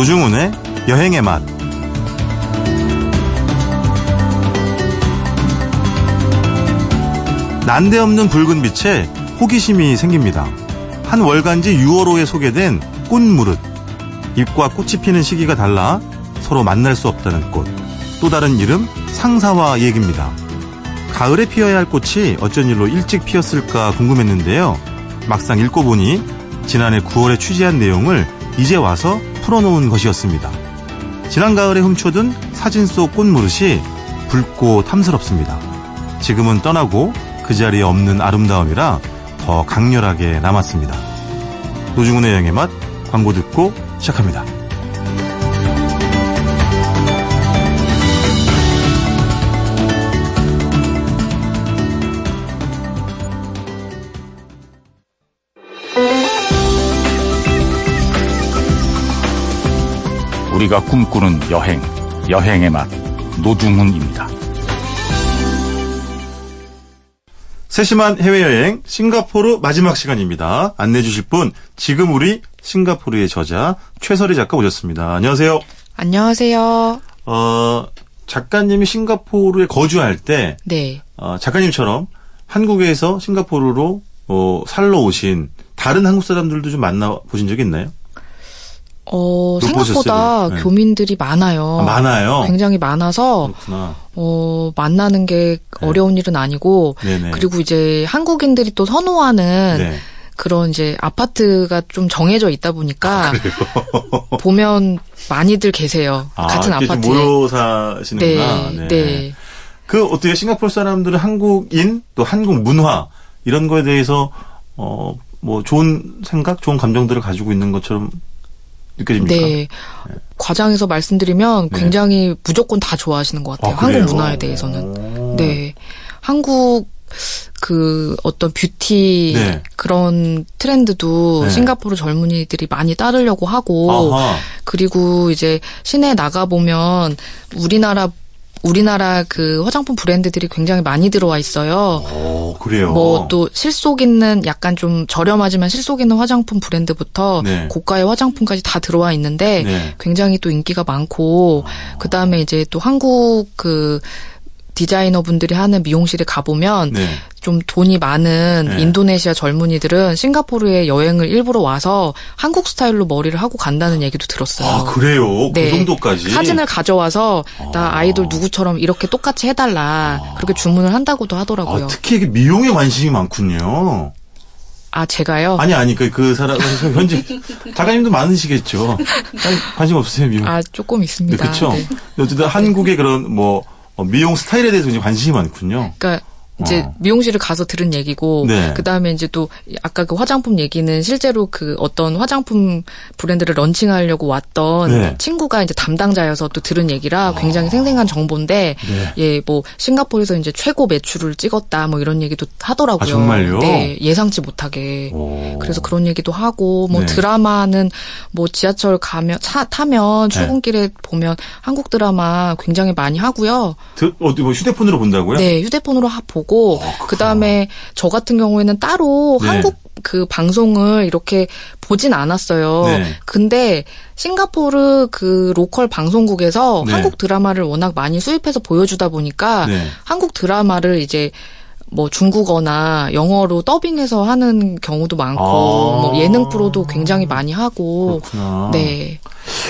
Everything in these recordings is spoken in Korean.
노중훈의 여행의 맛. 난데없는 붉은 빛에 호기심이 생깁니다. 한 월간지 6월호에 소개된 꽃무릇. 잎과 꽃이 피는 시기가 달라 서로 만날 수 없다는 꽃. 또 다른 이름 상사화 얘기입니다. 가을에 피어야 할 꽃이 어쩐 일로 일찍 피었을까 궁금했는데요. 막상 읽고 보니 지난해 9월에 취재한 내용을 이제 와서 풀어놓은 것이었습니다. 지난 가을에 훔쳐둔 사진 속 꽃무릇이 붉고 탐스럽습니다. 지금은 떠나고 그 자리에 없는 아름다움이라 더 강렬하게 남았습니다. 노중훈의 여행의 맛 광고 듣고 시작합니다. 우리가 꿈꾸는 여행, 여행의 맛, 노중훈입니다. 세심한 해외여행 싱가포르 마지막 시간입니다. 안내해 주실 분 지금 우리 싱가포르의 저자 최설희 작가 오셨습니다. 안녕하세요. 안녕하세요. 어, 작가님이 싱가포르에 거주할 때 네. 어, 작가님처럼 한국에서 싱가포르로 어, 살러 오신 다른 한국 사람들도 좀 만나 보신 적 있나요? 어, 못 생각보다 보셨어요? 네. 교민들이 많아요. 아, 많아요. 굉장히 많아서 그렇구나. 어, 만나는 게 어려운 일은 아니고 네네. 그리고 이제 한국인들이 또 선호하는 네. 그런 이제 아파트가 좀 정해져 있다 보니까 아, 보면 많이들 계세요. 아, 같은 아파트에. 모여 사시는구나. 네, 네. 그 어떻게 싱가포르 사람들은 한국인 또 한국 문화 이런 거에 대해서 어 뭐 좋은 생각, 좋은 감정들을 가지고 있는 것처럼 느껴집니까? 네. 과장해서 말씀드리면 네. 굉장히 무조건 다 좋아하시는 것 같아요. 아? 한국 문화에 대해서는. 오. 네. 한국 그 어떤 뷰티 네. 그런 트렌드도 네. 싱가포르 젊은이들이 많이 따르려고 하고 아하. 그리고 이제 시내 나가 보면 우리나라 우리나라 그 화장품 브랜드들이 굉장히 많이 들어와 있어요. 오, 그래요. 뭐 또 실속 있는 약간 좀 저렴하지만 실속 있는 화장품 브랜드부터 네. 고가의 화장품까지 다 들어와 있는데 네. 굉장히 또 인기가 많고 그다음에 이제 또 한국 그 디자이너 분들이 하는 미용실에 가보면 네. 좀 돈이 많은 네. 인도네시아 젊은이들은 싱가포르에 여행을 일부러 와서 한국 스타일로 머리를 하고 간다는 얘기도 들었어요. 아, 그래요? 네. 그 정도까지? 사진을 가져와서 나 아. 아이돌 누구처럼 이렇게 똑같이 해달라 그렇게 주문을 한다고도 하더라고요. 아, 특히 미용에 관심이 많군요. 아 제가요? 아니, 아니, 그, 그 사람, 현재, 작가님도 많으시겠죠. 관심 없으세요, 미용? 아 조금 네, 있습니다. 그쵸. 네. 어쨌든 한국의 그런, 뭐, 어, 미용 스타일에 대해서 굉장히 관심이 많군요. 그러니까 이제 어. 미용실을 가서 들은 얘기고 네. 그다음에 이제 또 아까 그 화장품 얘기는 실제로 그 어떤 화장품 브랜드를 런칭하려고 왔던 네. 친구가 이제 담당자여서 또 들은 얘기라 굉장히 생생한 정보인데 네. 예뭐 싱가포르에서 이제 최고 매출을 찍었다 뭐 이런 얘기도 하더라고요. 아, 정말요? 네 예상치 못하게. 오. 그래서 그런 얘기도 하고 뭐 네. 드라마는 뭐 지하철 가면 차 타면 네. 출근길에 보면 한국 드라마 굉장히 많이 하고요. 드- 어디 뭐 휴대폰으로 본다고요? 네, 휴대폰으로 하- 보고 그렇구나. 그다음에 저 같은 경우에는 따로 네. 한국 그 방송을 이렇게 보진 않았어요. 네. 근데 싱가포르 그 로컬 방송국에서 네. 한국 드라마를 워낙 많이 수입해서 보여주다 보니까 네. 한국 드라마를 이제 뭐 중국어나 영어로 더빙해서 하는 경우도 많고 아. 뭐 예능 프로도 굉장히 많이 하고 그렇구나. 네.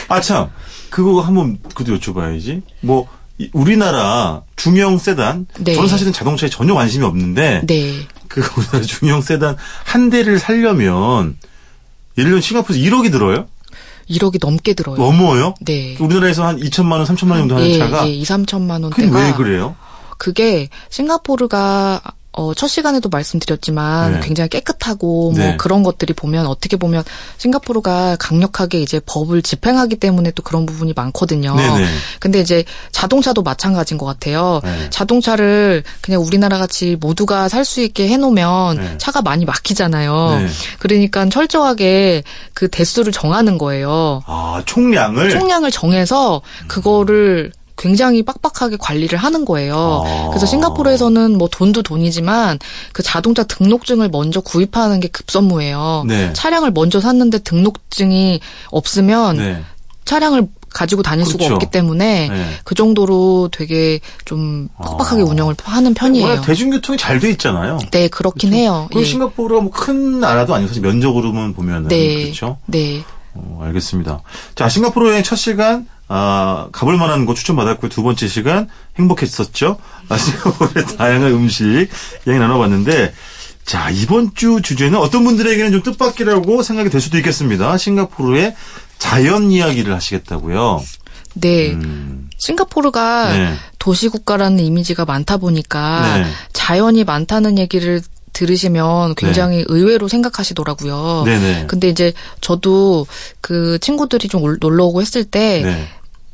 아, 참. 그거 한번, 그도 여쭤봐야지. 뭐, 이- 우리나라 중형 세단. 네. 저는 사실은 자동차에 전혀 관심이 없는데. 네. 그 우리나라 중형 세단 한 대를 살려면, 예를 들면 싱가포르에서 1억이 들어요? 1억이 넘게 들어요. 넘어요? 네. 우리나라에서 한 2천만 원, 3천만 원 정도 하는 예, 차가. 예, 2, 3천만 그게 원대가 왜 그래요? 그게 싱가포르가 어, 첫 시간에도 말씀드렸지만 네. 굉장히 깨끗하고 뭐 네. 그런 것들이 보면 어떻게 보면 싱가포르가 강력하게 이제 법을 집행하기 때문에 또 그런 부분이 많거든요. 네네. 근데 이제 자동차도 마찬가지인 것 같아요. 네. 자동차를 그냥 우리나라 같이 모두가 살 수 있게 해놓으면 네. 차가 많이 막히잖아요. 네. 그러니까 철저하게 그 대수를 정하는 거예요. 아, 총량을. 총량을 정해서 그거를 굉장히 빡빡하게 관리를 하는 거예요. 아. 그래서 싱가포르에서는 뭐 돈도 돈이지만 그 자동차 등록증을 먼저 구입하는 게 급선무예요. 네. 차량을 먼저 샀는데 등록증이 없으면 네. 차량을 가지고 다닐 수가 그렇죠. 없기 때문에 네. 그 정도로 되게 좀 빡빡하게 아. 운영을 하는 편이에요. 대중교통이 잘 돼 있잖아요. 네, 그렇긴 해요. 그리고 예. 싱가포르가 뭐 큰 나라도 아니고 사실 면적으로만 보면은 네. 그렇죠. 네. 어, 알겠습니다. 자, 싱가포르 여행 첫 시간, 아, 가볼 만한 곳 추천받았고요. 두 번째 시간, 행복했었죠? 아, 싱가포르의 다양한 음식, 이야기 나눠봤는데, 자, 이번 주 주제는 어떤 분들에게는 좀 뜻밖이라고 생각이 될 수도 있겠습니다. 싱가포르의 자연 이야기를 하시겠다고요. 네. 음, 싱가포르가 네. 도시국가라는 이미지가 많다 보니까 네. 자연이 많다는 얘기를 들으시면 굉장히 의외로 생각하시더라고요. 네네. 근데 이제 저도 그 친구들이 좀 올- 놀러 오고 했을 때 네.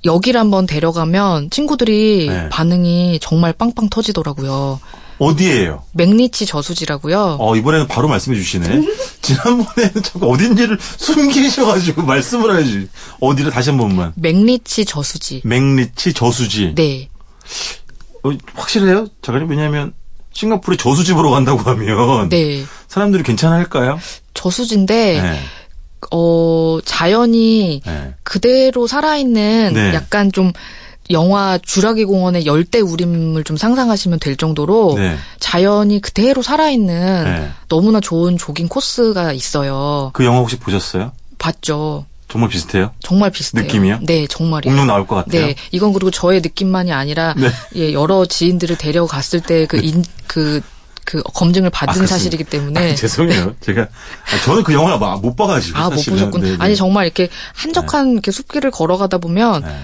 여기를 한번 데려가면 친구들이 네. 반응이 정말 빵빵 터지더라고요. 어디예요? 맥니치 저수지라고요. 어, 이번에는 바로 말씀해 주시네. 지난번에는 자꾸 어딘지를 숨기셔가지고 말씀을 해야지. 어디를 다시 한 번만. 맥니치 저수지. 맥리치 저수지. 네. 어, 확실해요? 작가님? 왜냐면, 싱가포르에 저수지 보러 간다고 하면. 네. 사람들이 괜찮아 할까요? 저수지인데 네. 어 자연이 네. 그대로 살아있는 네. 약간 좀 영화 주라기 공원의 열대 우림을 좀 상상하시면 될 정도로 네. 자연이 그대로 살아있는 네. 너무나 좋은 조깅 코스가 있어요. 그 영화 혹시 보셨어요? 봤죠. 정말 비슷해요? 정말 비슷해요. 느낌이요? 네, 정말이요. 공룡 나올 것 같아요. 네, 이건 그리고 저의 느낌만이 아니라 네. 예, 여러 지인들을 데려갔을 때 그 인그 그 검증을 받은 아. 사실이기 때문에 아니, 죄송해요. 제가, 아, 저는 그 영화 마- 못 봐가지고. 아, 못 사실은. 보셨군. 네, 네. 아니, 정말 이렇게 한적한 이렇게 숲길을 걸어가다 보면 네.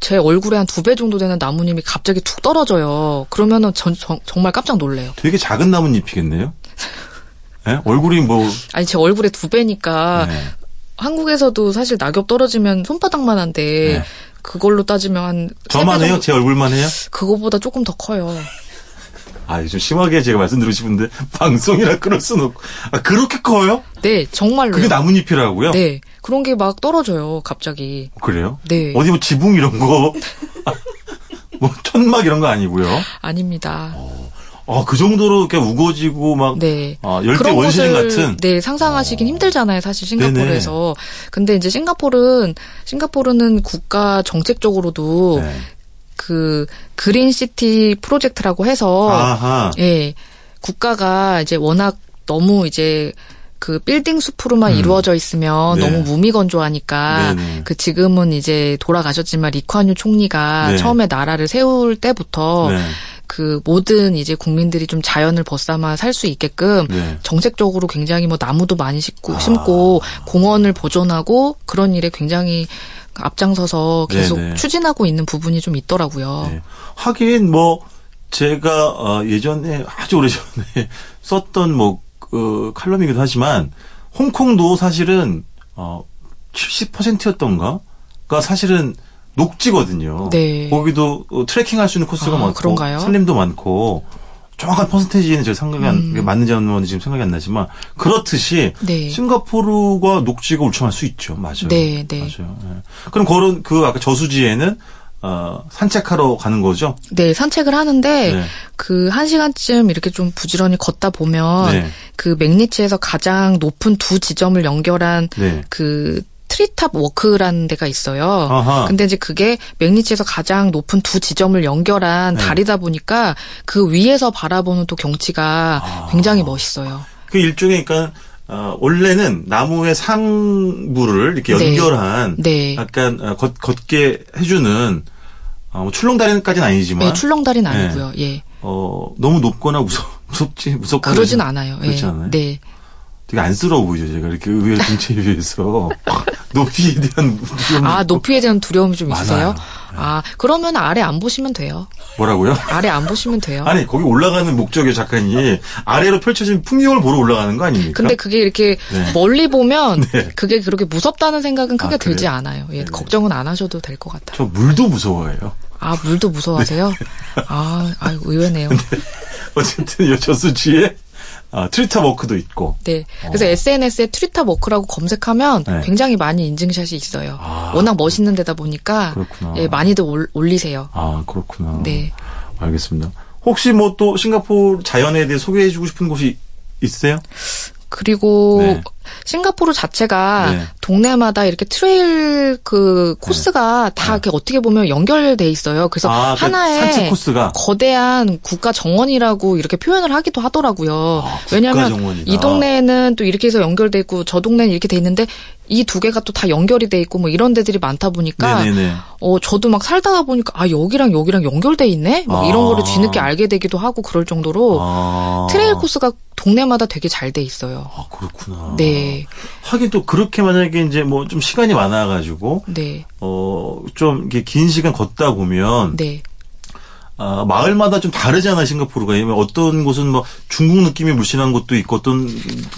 제 얼굴에 한 두 배 정도 되는 나무님이 갑자기 툭 떨어져요. 그러면은 전, 정- 정말 깜짝 놀래요. 되게 작은 나뭇잎이겠네요? 네? 얼굴이 뭐, 아니, 제 얼굴에 두 배니까 네. 한국에서도 사실 낙엽 떨어지면 손바닥만 한데 네. 그걸로 따지면 한 저만 해요? 제 얼굴만 해요? 그거보다 조금 더 커요. 아, 좀 심하게 제가 말씀드리고 싶은데, 방송이라 그럴 수는 없고. 아, 그렇게 커요? 네, 정말로. 그게 나뭇잎이라고요? 네. 그런 게 막 떨어져요, 갑자기. 그래요? 네. 어디 뭐 지붕 이런 거, 뭐 천막 이런 거 아니고요? 아닙니다. 아, 그 정도로 이렇게 우거지고 막, 네. 아, 열대 원시림 같은? 네, 상상하시긴 힘들잖아요, 사실 싱가포르에서. 근데 이제 싱가포르는 싱가포르는 국가 정책적으로도 네. 그 green city 프로젝트라고 해서 아하. 예. 국가가 이제 워낙 너무 이제 그 빌딩 숲으로만 이루어져 있으면 음. 네. 너무 무미건조하니까 네네. 그 지금은 이제 돌아가셨지만 리콴유 총리가 네. 처음에 나라를 세울 때부터 네. 그 모든 이제 국민들이 좀 자연을 벗삼아 살 수 있게끔 네. 정책적으로 굉장히 뭐 나무도 많이 심고, 아. 심고 공원을 보존하고 그런 일에 굉장히 앞장서서 계속 네네. 추진하고 있는 부분이 좀 있더라고요. 네. 하긴 뭐 제가 어, 예전에 아주 오래전에 썼던 뭐 그, 칼럼이기도 하지만 홍콩도 사실은 어 70%였던가가 사실은 녹지거든요. 네. 거기도 어, 트레킹 할 수 있는 코스가 아, 많고 그런가요? 산림도 많고 정확한 퍼센테이지는 제가 생각이 안 음. 맞는지 안 맞는지 지금 생각이 안 나지만 그렇듯이 네. 싱가포르가 녹지가 울창할 수 있죠. 맞아요. 네, 네. 맞아요. 예. 그럼 그런 그 아까 저수지에는 어, 산책하러 가는 거죠? 네, 산책을 하는데 네. 그한 시간쯤 이렇게 좀 부지런히 걷다 보면 네. 그 맥니치에서 가장 높은 두 지점을 연결한 네. 그 treetop walk라는 데가 있어요. 아하. 근데 이제 그게 맥리치에서 가장 높은 두 지점을 연결한 네. 다리다 보니까 그 위에서 바라보는 또 경치가 아. 굉장히 멋있어요. 그 일종의 그러니까 어, 원래는 나무의 상부를 이렇게 네. 연결한 네. 약간 어, 걷, 걷게 해주는 어, 뭐 출렁다리까지는 아니지만 네, 출렁다리는 아니고요. 예. 어, 너무 높거나 무섭, 무섭지 무섭거나 그러진 않아요. 예. 그렇지 않아요? 네. 되게 안쓰러워 보이죠 제가 이렇게 의외의 등치에 비해서 높이에 대한 두려움이 아. 높이에 대한 두려움이 좀 있으세요? 많아요. 아, 그러면 아래 안 보시면 돼요. 뭐라고요? 아래 안 보시면 돼요. 아니 거기 올라가는 목적이 작가님 아래로 펼쳐진 풍경을 보러 올라가는 거 아닙니까? 근데 그게 이렇게 네. 멀리 보면 네. 그게 그렇게 무섭다는 생각은 크게 아? 들지 않아요. 예. 걱정은 안 하셔도 될 것 같아요. 저 물도 무서워해요. 아, 물도 무서워하세요? 네. 아, 아이고, 의외네요. 어쨌든 이 저수지에 아, treetop walk도 있고. 네. 그래서 SNS에 treetop walk라고 검색하면 네. 굉장히 많이 인증샷이 있어요. 아. 워낙 멋있는 데다 보니까 그렇구나. 예, 많이들 올, 올리세요. 아 그렇구나. 네. 알겠습니다. 혹시 뭐 또 싱가포르 자연에 대해 소개해 주고 싶은 곳이 있으세요? 그리고 네. 싱가포르 자체가 네. 동네마다 이렇게 trail 그 코스가 다 이렇게 어떻게 보면 연결돼 있어요. 그래서 아, 그 하나의 산책 코스가 거대한 국가 정원이라고 이렇게 표현을 하기도 하더라고요. 아, 왜냐하면. 이 동네는 또 이렇게 해서 연결돼 있고 저 동네는 이렇게 돼 있는데 이 두 개가 또 다 연결이 돼 있고 뭐 이런 데들이 많다 보니까 네네네. 어 저도 막 살다가 보니까 아 여기랑 여기랑 연결돼 있네 막 이런 아. 거를 뒤늦게 알게 되기도 하고 그럴 정도로 아. trail 코스가 동네마다 되게 잘 돼 있어요. 아, 그렇구나. 네, 하긴 또 그렇게 만약에 이제 뭐 좀 시간이 많아가지고, 네, 어, 좀 이렇게 긴 시간 걷다 보면, 네, 아, 마을마다 좀 다르잖아, 싱가포르가. 어떤 곳은 뭐 중국 느낌이 물씬한 곳도 있고, 어떤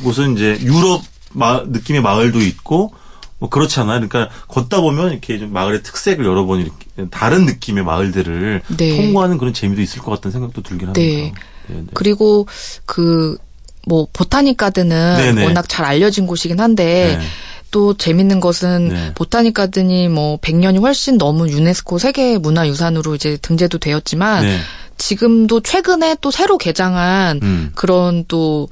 곳은 이제 유럽 마, 느낌의 마을도 있고, 뭐 그렇잖아. 그러니까 걷다 보면 이렇게 좀 마을의 특색을 여러 번 이렇게 다른 느낌의 마을들을 네. 통과하는 그런 재미도 있을 것 같다는 생각도 들긴 합니다. 네. 네, 네. 그리고 그 뭐 보타닉 가든은 네네. 워낙 잘 알려진 곳이긴 한데 네. 또 재밌는 것은 네. 보타닉 가든이 뭐 100년이 훨씬 넘은 유네스코 세계 문화유산으로 이제 등재도 되었지만 네. 지금도 최근에 또 새로 개장한 음. 그런 또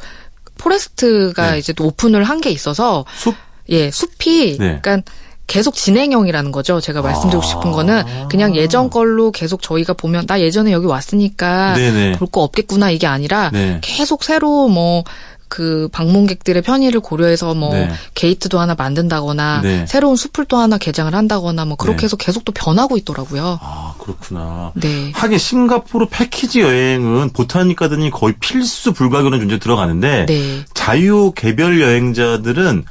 forest가 네. 이제 또 오픈을 한 게 있어서 숲? 예, 숲이 네. 그러니까 계속 진행형이라는 거죠. 제가 말씀드리고 아. 싶은 거는 그냥 예전 걸로 계속 저희가 보면 나 예전에 여기 왔으니까. 볼 거 없겠구나 이게 아니라 네. 계속 새로 뭐그 방문객들의 편의를 고려해서 뭐 네. 게이트도 하나 만든다거나 네. 새로운 숲을 또 하나 개장을 한다거나 뭐 그렇게 네. 해서 계속 또 변하고 있더라고요. 아, 그렇구나. 네. 하긴 싱가포르 패키지 여행은 보타닉 가든이 거의 필수 불가결한 존재 들어가는데 네. 자유 개별 여행자들은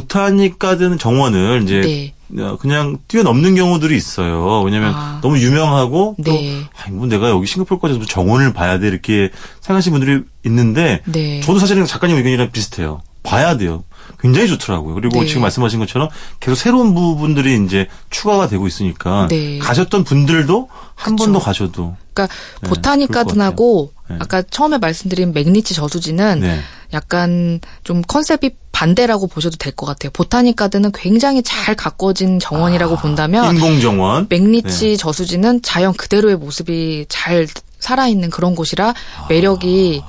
보타닉 가든 정원을 이제 네. 어, 그냥 뛰어넘는 경우들이 있어요. 왜냐면 아. 너무 유명하고 또 네. 아이 뭐 내가 여기 싱가포르까지 와서 정원을 봐야 돼 이렇게 생각하시는 분들이 있는데 네. 저도 사실은 작가님 의견이랑 비슷해요. 봐야 돼요. 굉장히 좋더라고요. 그리고 네. 지금 말씀하신 것처럼 계속 새로운 부분들이 이제 추가가 되고 있으니까 네. 가셨던 분들도 한 번 더 가셔도 그러니까 네, 보타닉 가든하고 네. 아까 처음에 말씀드린 맥니치 저수지는 네. 약간 좀 컨셉이 반대라고 보셔도 될 것 같아요. 보타닉 가든은 굉장히 잘 가꿔진 정원이라고 본다면 인공 정원. 맥니치 저수지는 자연 그대로의 모습이 잘 살아있는 그런 곳이라 매력이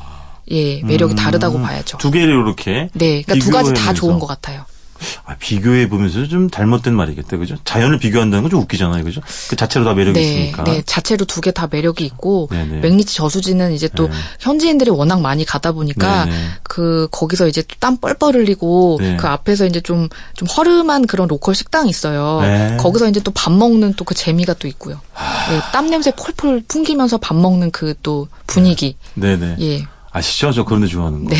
예 매력이 다르다고 봐야죠. 음. 두 개를 이렇게 네, 그러니까 두 가지 다. 좋은 것 같아요. 아, 비교해 보면서 좀 잘못된 말이겠다, 그죠? 자연을 비교한다는 건 좀 웃기잖아요, 그죠? 그 자체로 다 매력이 네, 있으니까. 네, 자체로 두 개 다 매력이 있고 네네. 맥니치 저수지는 이제 또 네. 현지인들이 워낙 많이 가다 보니까 네네. 그 거기서 이제 또땀 뻘뻘 흘리고 네. 그 앞에서 이제 좀좀 허름한 그런 로컬 식당이 있어요. 네. 거기서 이제 또 밥 먹는 또 그 재미가 또 있고요. 네, 땀 냄새 폴폴 풍기면서 밥 먹는 그 또 분위기. 네네. 예. 아시죠? 저 그런 데 좋아하는 거. 네.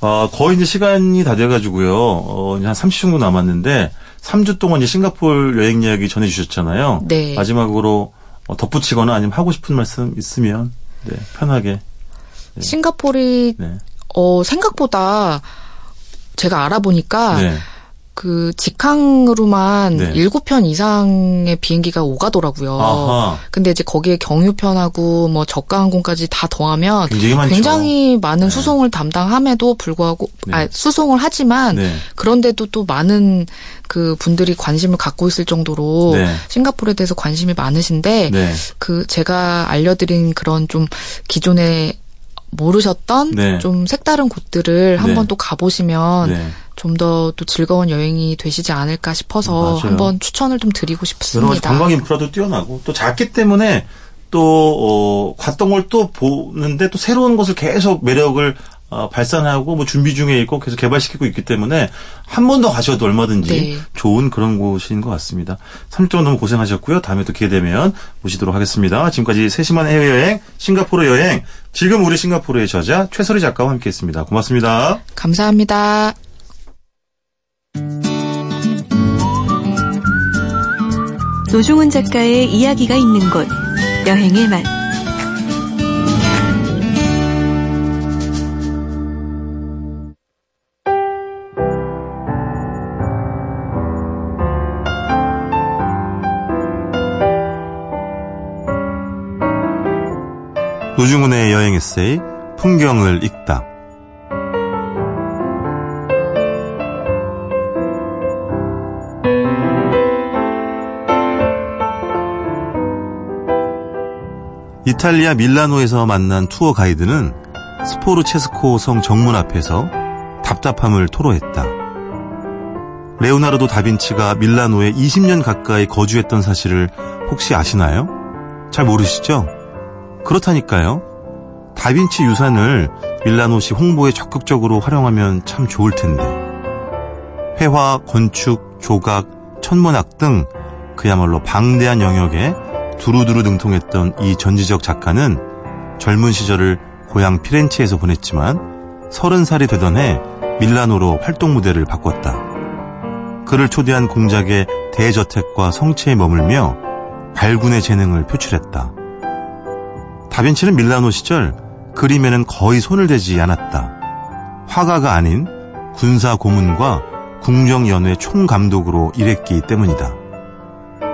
아, 거의 이제 시간이 다 돼가지고요. 어, 이제 한 30분 정도 남았는데, 3주 동안 이제 싱가포르 여행 이야기 전해주셨잖아요. 네. 마지막으로 어, 덧붙이거나 아니면 하고 싶은 말씀 있으면, 네, 편하게. 싱가포르이 네. 어 생각보다 제가 알아보니까 네. 그 직항으로만 네. 일곱 편 이상의 비행기가 오가더라고요. 아하. 근데 이제 거기에 경유편하고 뭐 저가 항공까지 다 더하면 굉장히. 굉장히 많은 네. 수송을 담당함에도 불구하고 네. 아 수송을 하지만 네. 그런데도 또 많은 그 분들이 관심을 갖고 있을 정도로 네. 싱가포르에 대해서 관심이 많으신데 네. 그 제가 알려드린 그런 좀 기존에 모르셨던 네. 좀 색다른 곳들을 한번 또 가보시면 네. 좀 더 또 즐거운 여행이 되시지 않을까 싶어서 맞아요. 한번 추천을 좀 드리고 여러 가지 싶습니다. 관광 인프라도 뛰어나고 또 작기 때문에 또 어, 갔던 걸 또 보는데 또 새로운 것을 계속 매력을 어, 발산하고 뭐 준비 중에 있고 계속 개발시키고 있기 때문에 한 번 더 가셔도 얼마든지 네. 좋은 그런 곳인 것 같습니다. 3주 동안 너무 고생하셨고요. 다음에 또 기회 되면 모시도록 하겠습니다. 지금까지 세심한 해외여행 싱가포르 여행 지금 우리 싱가포르의 저자 최설희 작가와 함께했습니다. 고맙습니다. 감사합니다. 노종훈 작가의 이야기가 있는 곳 여행의 맛 노중훈의 여행 에세이 풍경을 읽다. 이탈리아 밀라노에서 만난 투어 가이드는 스포르체스코 성 정문 앞에서 답답함을 토로했다. 레오나르도 다빈치가 밀라노에 20년 가까이 거주했던 사실을 혹시 아시나요? 잘 모르시죠? 그렇다니까요. 다빈치 유산을 밀라노시 홍보에 적극적으로 활용하면 참 좋을 텐데. 회화, 건축, 조각, 천문학 등 그야말로 방대한 영역에 두루두루 능통했던 이 전지적 작가는 젊은 시절을 고향 피렌체에서 보냈지만 서른 살이 되던 해 밀라노로 활동 무대를 바꿨다. 그를 초대한 공작의 대저택과 성체에 머물며 발군의 재능을 표출했다. 다빈치는 밀라노 시절 그림에는 거의 손을 대지 않았다. 화가가 아닌 군사 고문과 궁정연회 총감독으로 일했기 때문이다.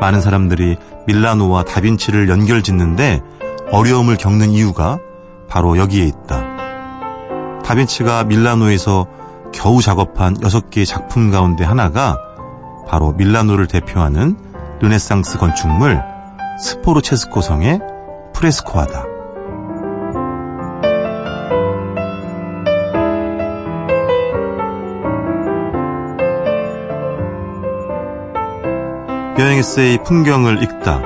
많은 사람들이 밀라노와 다빈치를 연결 짓는데 어려움을 겪는 이유가 바로 여기에 있다. 다빈치가 밀라노에서 겨우 작업한 6개의 작품 가운데 하나가 바로 밀라노를 대표하는 르네상스 건축물 스포르체스코 성의 프레스코아다. 여행 에세이 풍경을 읽다.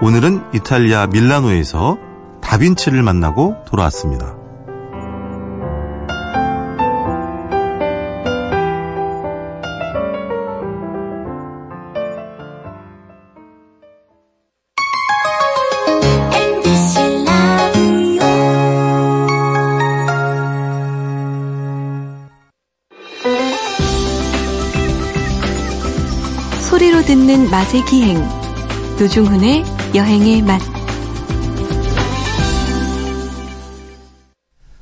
오늘은 이탈리아 밀라노에서 다빈치를 만나고 돌아왔습니다. 맛의 기행 노중훈의 여행의 맛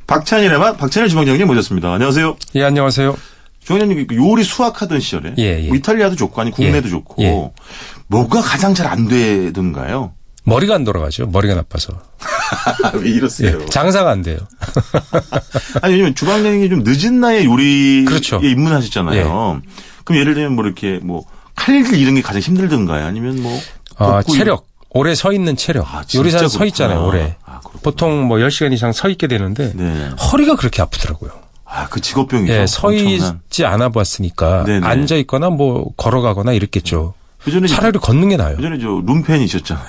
박찬일의 맛, 박찬일 주방장님 모셨습니다. 안녕하세요. 예, 안녕하세요. 주방장님 그 요리 수학하던 시절에 예, 예. 뭐 이탈리아도 좋고 아니 국내도 예, 좋고 예. 뭐가 가장 잘 안 되던가요? 머리가 안 돌아가죠. 머리가 나빠서. 왜 이러세요? 예, 장사가 안 돼요. 아니 왜냐면 주방장님이 좀 늦은 나이에 요리에 그렇죠. 입문하셨잖아요. 그럼 예를 들면 뭐 이렇게 뭐 칼질 이런 게 가장 힘들던가요? 아니면 뭐 아, 체력. 오래 서 있는 체력. 아, 요리사는 서. 있잖아요, 오래. 아. 보통 뭐 10시간 이상 서 있게 되는데 네. 허리가 그렇게 아프더라고요. 아, 그 직업병이죠. 예, 서 엄청난. 있지 않아 봤으니까 네네. 앉아 있거나 뭐 걸어가거나 이랬겠죠. 그전에 차라리 걷는 게 나아요. 그전에 저 룸펜이 있었잖아요.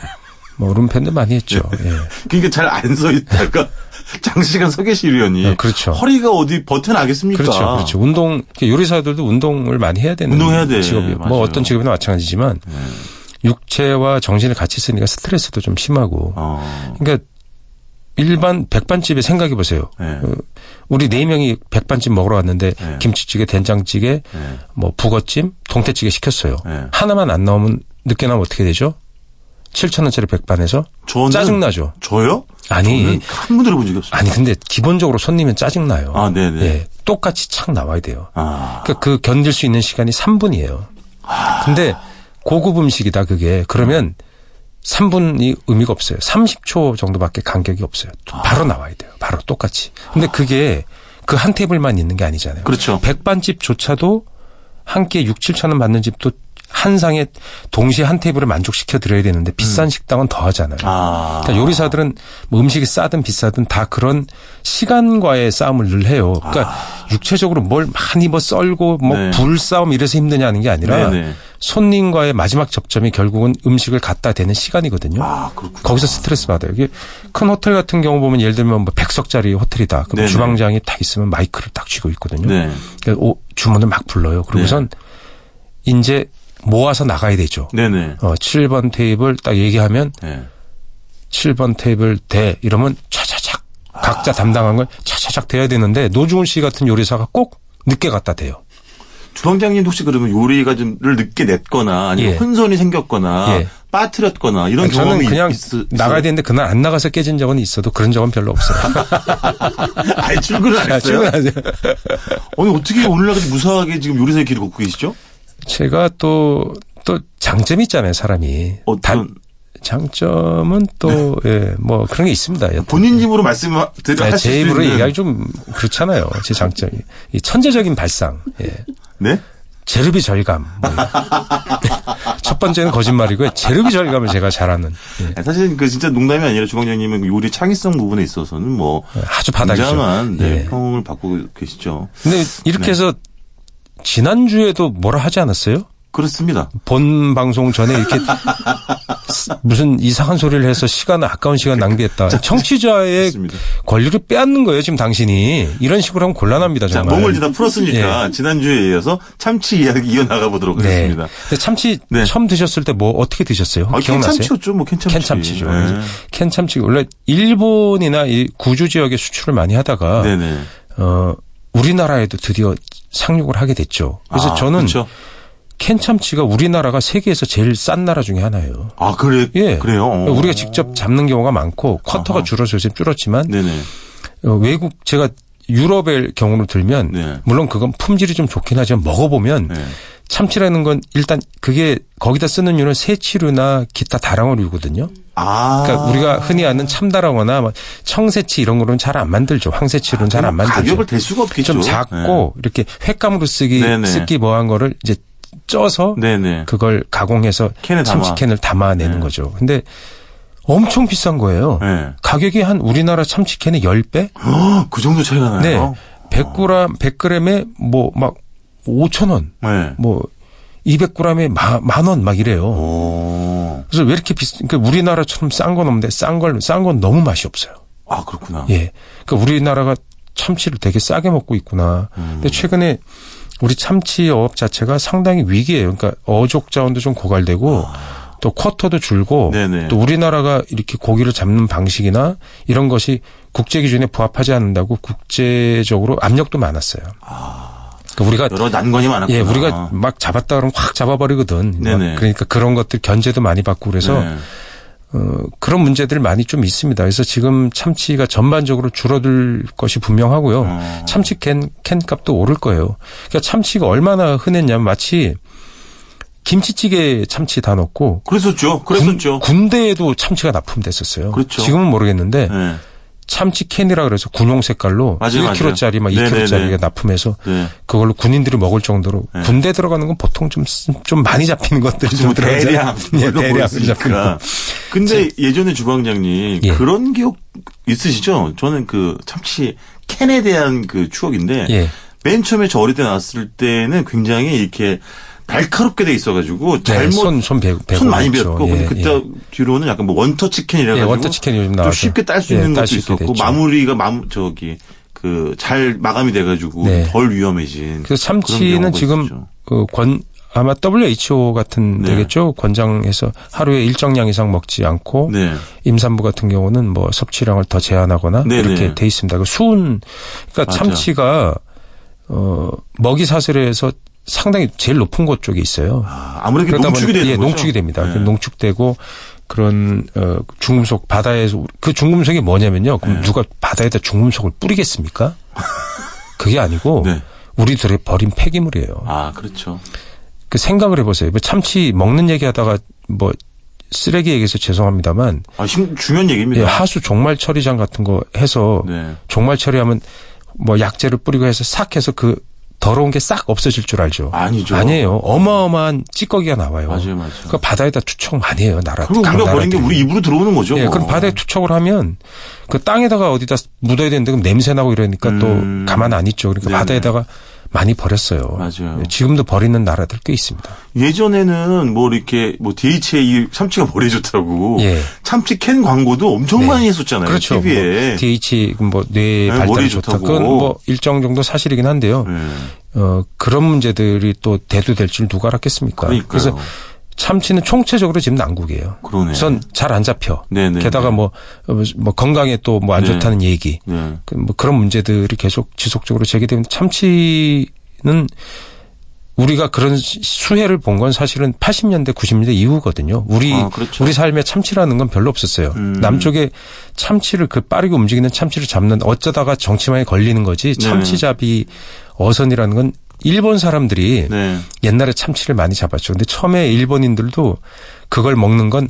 뭐 룸펜도 많이 했죠. 예. 그러니까 잘 안 서 있다가 장시간 서 계시려니 아, 그렇죠. 허리가 어디 버텨나겠습니까? 그렇죠, 그렇죠. 운동 요리사들도 운동을 많이 해야 되는 운동해야 돼. 직업이에요. 맞아요. 뭐 어떤 직업이나 마찬가지지만 육체와 정신을 같이 쓰니까 스트레스도 좀 심하고. 어, 그러니까 일반 백반집에 생각해 보세요. 네. 어, 우리 네 명이 백반집 먹으러 왔는데 네. 김치찌개, 된장찌개, 네. 뭐 북어찜, 동태찌개 시켰어요. 네. 하나만 안 나오면 늦게 나오면 어떻게 되죠? 7천 원짜리 백반에서 저는 짜증 나죠. 저요? 아니. 한 번도 들어본 적이 없어요. 아니 근데 기본적으로 손님은 짜증 나요. 아, 네네. 예, 똑같이 착 나와야 돼요. 아, 그러니까 그 견딜 수 있는 시간이 3분이에요. 근데 고급 음식이다 그게 그러면 3분이 의미가 없어요. 30초 정도밖에 간격이 없어요. 바로 나와야 돼요. 바로 똑같이. 근데 그게 그 한 테이블만 있는 게 아니잖아요. 그렇죠. 백반집조차도 한 끼에 6, 7천 원 받는 집도 한 상에 동시에 한 테이블을 만족시켜 드려야 되는데 비싼 식당은 더 하잖아요. 음. 아. 그러니까 요리사들은 뭐 음식이 싸든 비싸든 다 그런 시간과의 싸움을 늘 해요. 그러니까 육체적으로 뭘 많이 뭐 썰고 뭐 네. 불싸움 이래서 힘드냐는 게 아니라 네네. 손님과의 마지막 접점이 결국은 음식을 갖다 대는 시간이거든요. 아. 거기서 스트레스 받아요. 이게 큰 호텔 같은 경우 보면 예를 들면 뭐 100석짜리 호텔이다. 그럼 네네. 주방장이 딱 있으면 마이크를 딱 쥐고 있거든요. 네. 그러니까 오- 주문을 막 불러요. 그러고선 이제 모아서 나가야 되죠. 네네. 어, 7번 테이블 딱 얘기하면 네. 7번 테이블 대 이러면 차차착 각자 담당한 걸 차차착 돼야 되는데 노중훈 씨 같은 요리사가 꼭 늦게 갖다 대요. 주방장님도 혹시 그러면 요리가 좀를 늦게 냈거나 아니면 예. 혼선이 생겼거나 예. 빠뜨렸거나 이런 경험이 그냥 있, 나가야 되는데 그날 안 나가서 깨진 적은 있어도 그런 적은 별로 없어요. 아니 출근을 안 했어요? 출근하죠. 아니 어떻게 오늘날까지 무사하게 지금 요리사의 길을 걷고 계시죠? 제가 또, 또 장점이 있잖아요, 사람이. 어떤 단- 장점은 또, 예, 뭐 그런 게 있습니다. 여튼. 본인 입으로 말씀을 네, 제수 입으로 있는 얘기하기 좀 그렇잖아요. 제 장점이. 이 천재적인 발상. 예. 네? 제르비 절감. 뭐. 첫 번째는 거짓말이고요. 제르비 절감을 제가 잘하는. 예. 사실 그 진짜 농담이 아니라 주방장님은 요리 창의성 부분에 있어서는 뭐 아주 바닥이죠. 굉장한 네, 예. 평을 받고 계시죠. 근데 이렇게 네. 해서 지난주에도 뭐라 하지 않았어요? 그렇습니다. 본 방송 전에 이렇게 무슨 이상한 소리를 해서 시간 아까운 시간 낭비했다. 청취자의 그렇습니다. 권리를 빼앗는 거예요, 지금 당신이. 이런 식으로 하면 곤란합니다, 자, 정말. 몸을 지다 풀었으니까 지난주에 이어서 참치 이야기 이어나가 보도록 네. 하겠습니다. 근데 참치 네. 처음 드셨을 때 뭐 어떻게 드셨어요? 아, 기억나세요? 캔참치였죠, 뭐 캔참치. 캔참치죠. 네. 캔참치 원래 일본이나 이 구주 지역에 수출을 많이 하다가 네네. 어 우리나라에도 드디어 상륙을 하게 됐죠. 그래서 아, 저는 그렇죠. 캔참치가 우리나라가 세계에서 제일 싼 나라 중에 하나예요. 아 그래 예. 그래요. 어. 우리가 직접 잡는 경우가 많고 커터가 아하. 줄어서 요즘 줄었지만 네네. 어, 외국 제가 유럽의 경우를 들면 네. 물론 그건 품질이 좀 좋긴 하지만 먹어보면 네. 참치라는 건 일단 그게 거기다 쓰는 유는 새치류나 기타 다랑어류거든요. 아. 그러니까 우리가 흔히 아는 참다랑어나 뭐 청새치 이런 거로는 잘 안 만들죠. 황새치로는 잘안 만들죠. 가격을 댈 수가 없겠죠. 좀 작고 이렇게 횟감으로 쓰기 네네. 쓰기 뭐한 거를 이제 쪄서 네. 네네. 그걸 가공해서 캔에 담아. 참치캔을 담아 내는 네. 거죠. 근데 엄청 비싼 거예요. 네. 가격이 한 우리나라 참치캔의 10배? 헉, 그 정도 차이가 네. 나요. 100g, 100g에 뭐 막 5,000원, 네. 뭐 200g에 만 원 막 이래요. 오. 그래서 왜 이렇게 비싸, 그러니까 우리나라처럼 싼 건 없는데 싼 걸, 싼 건 너무 맛이 없어요. 아 그렇구나. 예. 그러니까 우리나라가 참치를 되게 싸게 먹고 있구나. 음. 근데 최근에 우리 참치 어업 자체가 상당히 위기예요. 그러니까 어족 자원도 좀 고갈되고 또 쿼터도 줄고 아. 네네. 또 우리나라가 이렇게 고기를 잡는 방식이나 이런 것이 국제 기준에 부합하지 않는다고 국제적으로 압력도 많았어요. 그러니까 우리가 여러 난관이 많았구나. 예, 우리가 막 잡았다 그러면 확 잡아버리거든. 네네. 그러니까 그런 것들 견제도 많이 받고 그래서 네. 어, 그런 문제들 많이 좀 있습니다. 그래서 지금 참치가 전반적으로 줄어들 것이 분명하고요. 어. 참치 캔, 캔 값도 오를 거예요. 그러니까 참치가 얼마나 흔했냐면 마치 김치찌개에 참치 다 넣고 그랬었죠. 그랬었죠. 군, 대에도 참치가 납품됐었어요. 그렇죠. 지금은 모르겠는데 네. 참치 캔이라 그래서 군용 색깔로 맞아요, 1kg짜리 막 네네네. 2kg짜리가 납품해서 네. 그걸로 군인들이 먹을 정도로 네. 군대 들어가는 건 보통 좀, 쓰- 좀 많이 잡히는 것들이 좀뭐 들어가잖아요. 대량 예, 대량 잡히는. 근데 예전에 주방장님 예. 그런 기억 있으시죠? 저는 그 참치 캔에 대한 그 추억인데 예. 맨 처음에 저 어릴 때 나왔을 때는 굉장히 이렇게 날카롭게 돼 있어가지고 네, 잘못 손, 손 배, 손 많이. 배웠고 근데 예, 그때 예. 뒤로는 약간 뭐 원터치 캔이라 예, 가지고 원터치 캔이 요즘 좀 나와서. 쉽게 딸수 예, 있는 딸 것도 있었고 됐죠. 마무리가 마무 저기 그 잘 마감이 돼가지고 네. 덜 위험해진. 그래서 그런 참치는 지금. 그 권, 아마 WHO 같은 네. 되겠죠. 권장해서 하루에 일정량 이상 먹지 않고 네. 임산부 같은 경우는 뭐 섭취량을 더 제한하거나 네네. 이렇게 돼 있습니다. 그 수은 그러니까 맞아. 참치가 어 먹이 사슬에서 상당히 제일 높은 곳 쪽에 있어요. 아, 아무래도 그러다 농축이 되는 예, 거죠. 농축이 됩니다. 네. 그 농축되고 그런 어 중금속 바다에서 그 중금속이 뭐냐면요. 그럼 네. 누가 바다에다 중금속을 뿌리겠습니까? 그게 아니고 네. 우리들의 버린 폐기물이에요. 아 그렇죠. 그 생각을 해보세요. 뭐 참치 먹는 얘기하다가 뭐 쓰레기 얘기해서 죄송합니다만 아 심- 중요한 얘기입니다. 예, 하수 종말 처리장 같은 거 해서 네. 종말 처리하면 뭐 약재를 뿌리고 해서 싹 해서 그 더러운 게 싹 없어질 줄 알죠. 아니죠. 아니에요. 어마어마한 찌꺼기가 나와요. 맞아요, 맞아요. 그 바다에다 투척 많이 해요. 나라. 그리고 각 우리가 버린 게. 우리 입으로 들어오는 거죠. 예, 뭐. 그럼 바다에 투척을 하면 그 땅에다가 어디다 묻어야 되는데 그럼 냄새 나고 이러니까 음. 또 가만 안 있죠. 그러니까 네네. 바다에다가 많이 버렸어요. 맞아요. 예, 지금도 버리는 나라들 꽤 있습니다. 예전에는 뭐 이렇게 뭐 DHA 참치가 머리에 좋다고 예. 참치 캔 광고도 엄청 네. 많이 했었잖아요. 그렇죠. TV에. 뭐 DH 뭐뇌 네, 발달이 좋다. 그건 뭐 일정 정도 사실이긴 한데요. 네. 어 그런 문제들이 또 대두될 줄 누가 알았겠습니까? 그러니까요. 그래서 참치는 총체적으로 지금 난국이에요. 그러네. 우선 잘 안 잡혀. 네네. 게다가 뭐, 어, 뭐 건강에 또 뭐안 네. 좋다는 얘기. 네. 그뭐 그런 문제들이 계속 지속적으로 제기되면 참치는 우리가 그런 수혜를 본 건 사실은 80년대, 90년대 이후거든요. 우리 아, 그렇죠. 우리 삶에 참치라는 건 별로 없었어요. 음. 남쪽에 참치를 그 빠르게 움직이는 참치를 잡는 어쩌다가 정치망에 걸리는 거지. 네. 참치잡이 어선이라는 건 일본 사람들이 네. 옛날에 참치를 많이 잡았죠. 근데 처음에 일본인들도 그걸 먹는 건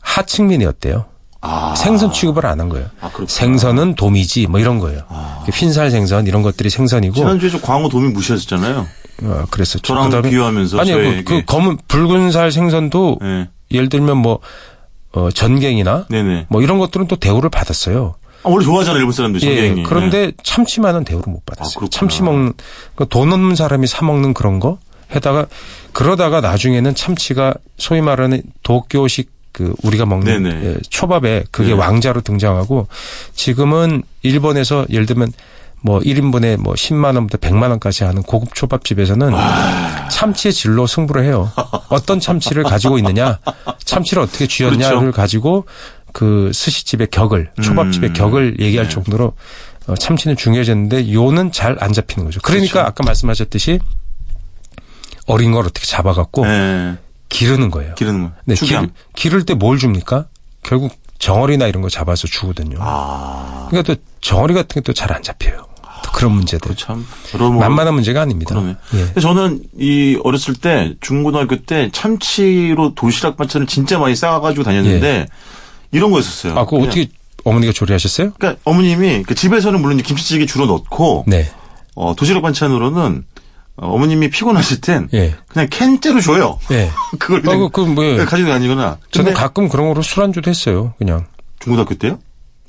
하층민이었대요. 아. 생선 취급을 안 한 거예요. 아. 생선은 도미지 뭐 이런 거예요. 아. 흰살 생선 이런 것들이 생선이고 지난주에 저 광어 도미 무시하셨잖아요. 어, 그랬었죠. 저랑 그다음에 비유하면서 아니 그, 그 검은 붉은살 생선도 네. 예를 들면 뭐 어, 전갱이나 네네. 뭐 이런 것들은 또 대우를 받았어요. 아, 원래 좋아하잖아요, 일본 사람들, 예. 전갱이. 그런데 참치만은 대우를 못 받았어요. 아. 참치 먹는 그돈 없는 사람이 사 먹는 그런 거 해다가 그러다가 나중에는 참치가 소위 말하는 도쿄식 그 우리가 먹는 네네. 예, 초밥에 그게 네. 왕자로 등장하고 지금은 일본에서 예를 들면 뭐 1인분에 뭐 10만 원부터 100만 원까지 하는 고급 초밥집에서는 참치의 질로 승부를 해요. 어떤 참치를 가지고 있느냐, 참치를 어떻게 쥐었냐를 그렇죠. 가지고 그 스시집의 격을, 초밥집의 음. 격을 얘기할 네. 정도로 어, 참치는 중요해졌는데 요는 잘 안 잡히는 거죠. 그러니까 그렇죠. 아까 말씀하셨듯이 어린 걸 어떻게 잡아갖고 네. 기르는 거예요. 기르는 거. 네, 축양. 기를, 기를 때 뭘 줍니까? 결국 정어리나 이런 거 잡아서 주거든요. 아. 그러니까 또 정어리 같은 게 또 잘 안 잡혀요. 또 그런 문제들. 참. 여러 뭐- 만만한 문제가 아닙니다. 그러네. 예. 저는 이 어렸을 때 중고등학교 때 참치로 도시락 반찬을 진짜 많이 싸가지고 다녔는데 이런 거였었어요. 예. 아, 그거 그냥- 어떻게 어머니가 조리하셨어요? 그러니까 어머님이 그 집에서는 물론 김치찌개 주로 넣고 네. 어, 도시락 반찬으로는 어, 어머님이 피곤하실 땐 예. 그냥 캔째로 줘요. 예. 그걸 아, 그냥 그, 그, 뭐, 가지고 다니거나. 저는 가끔 그런 거로 술안주도 했어요, 그냥. 중고등학교 때요?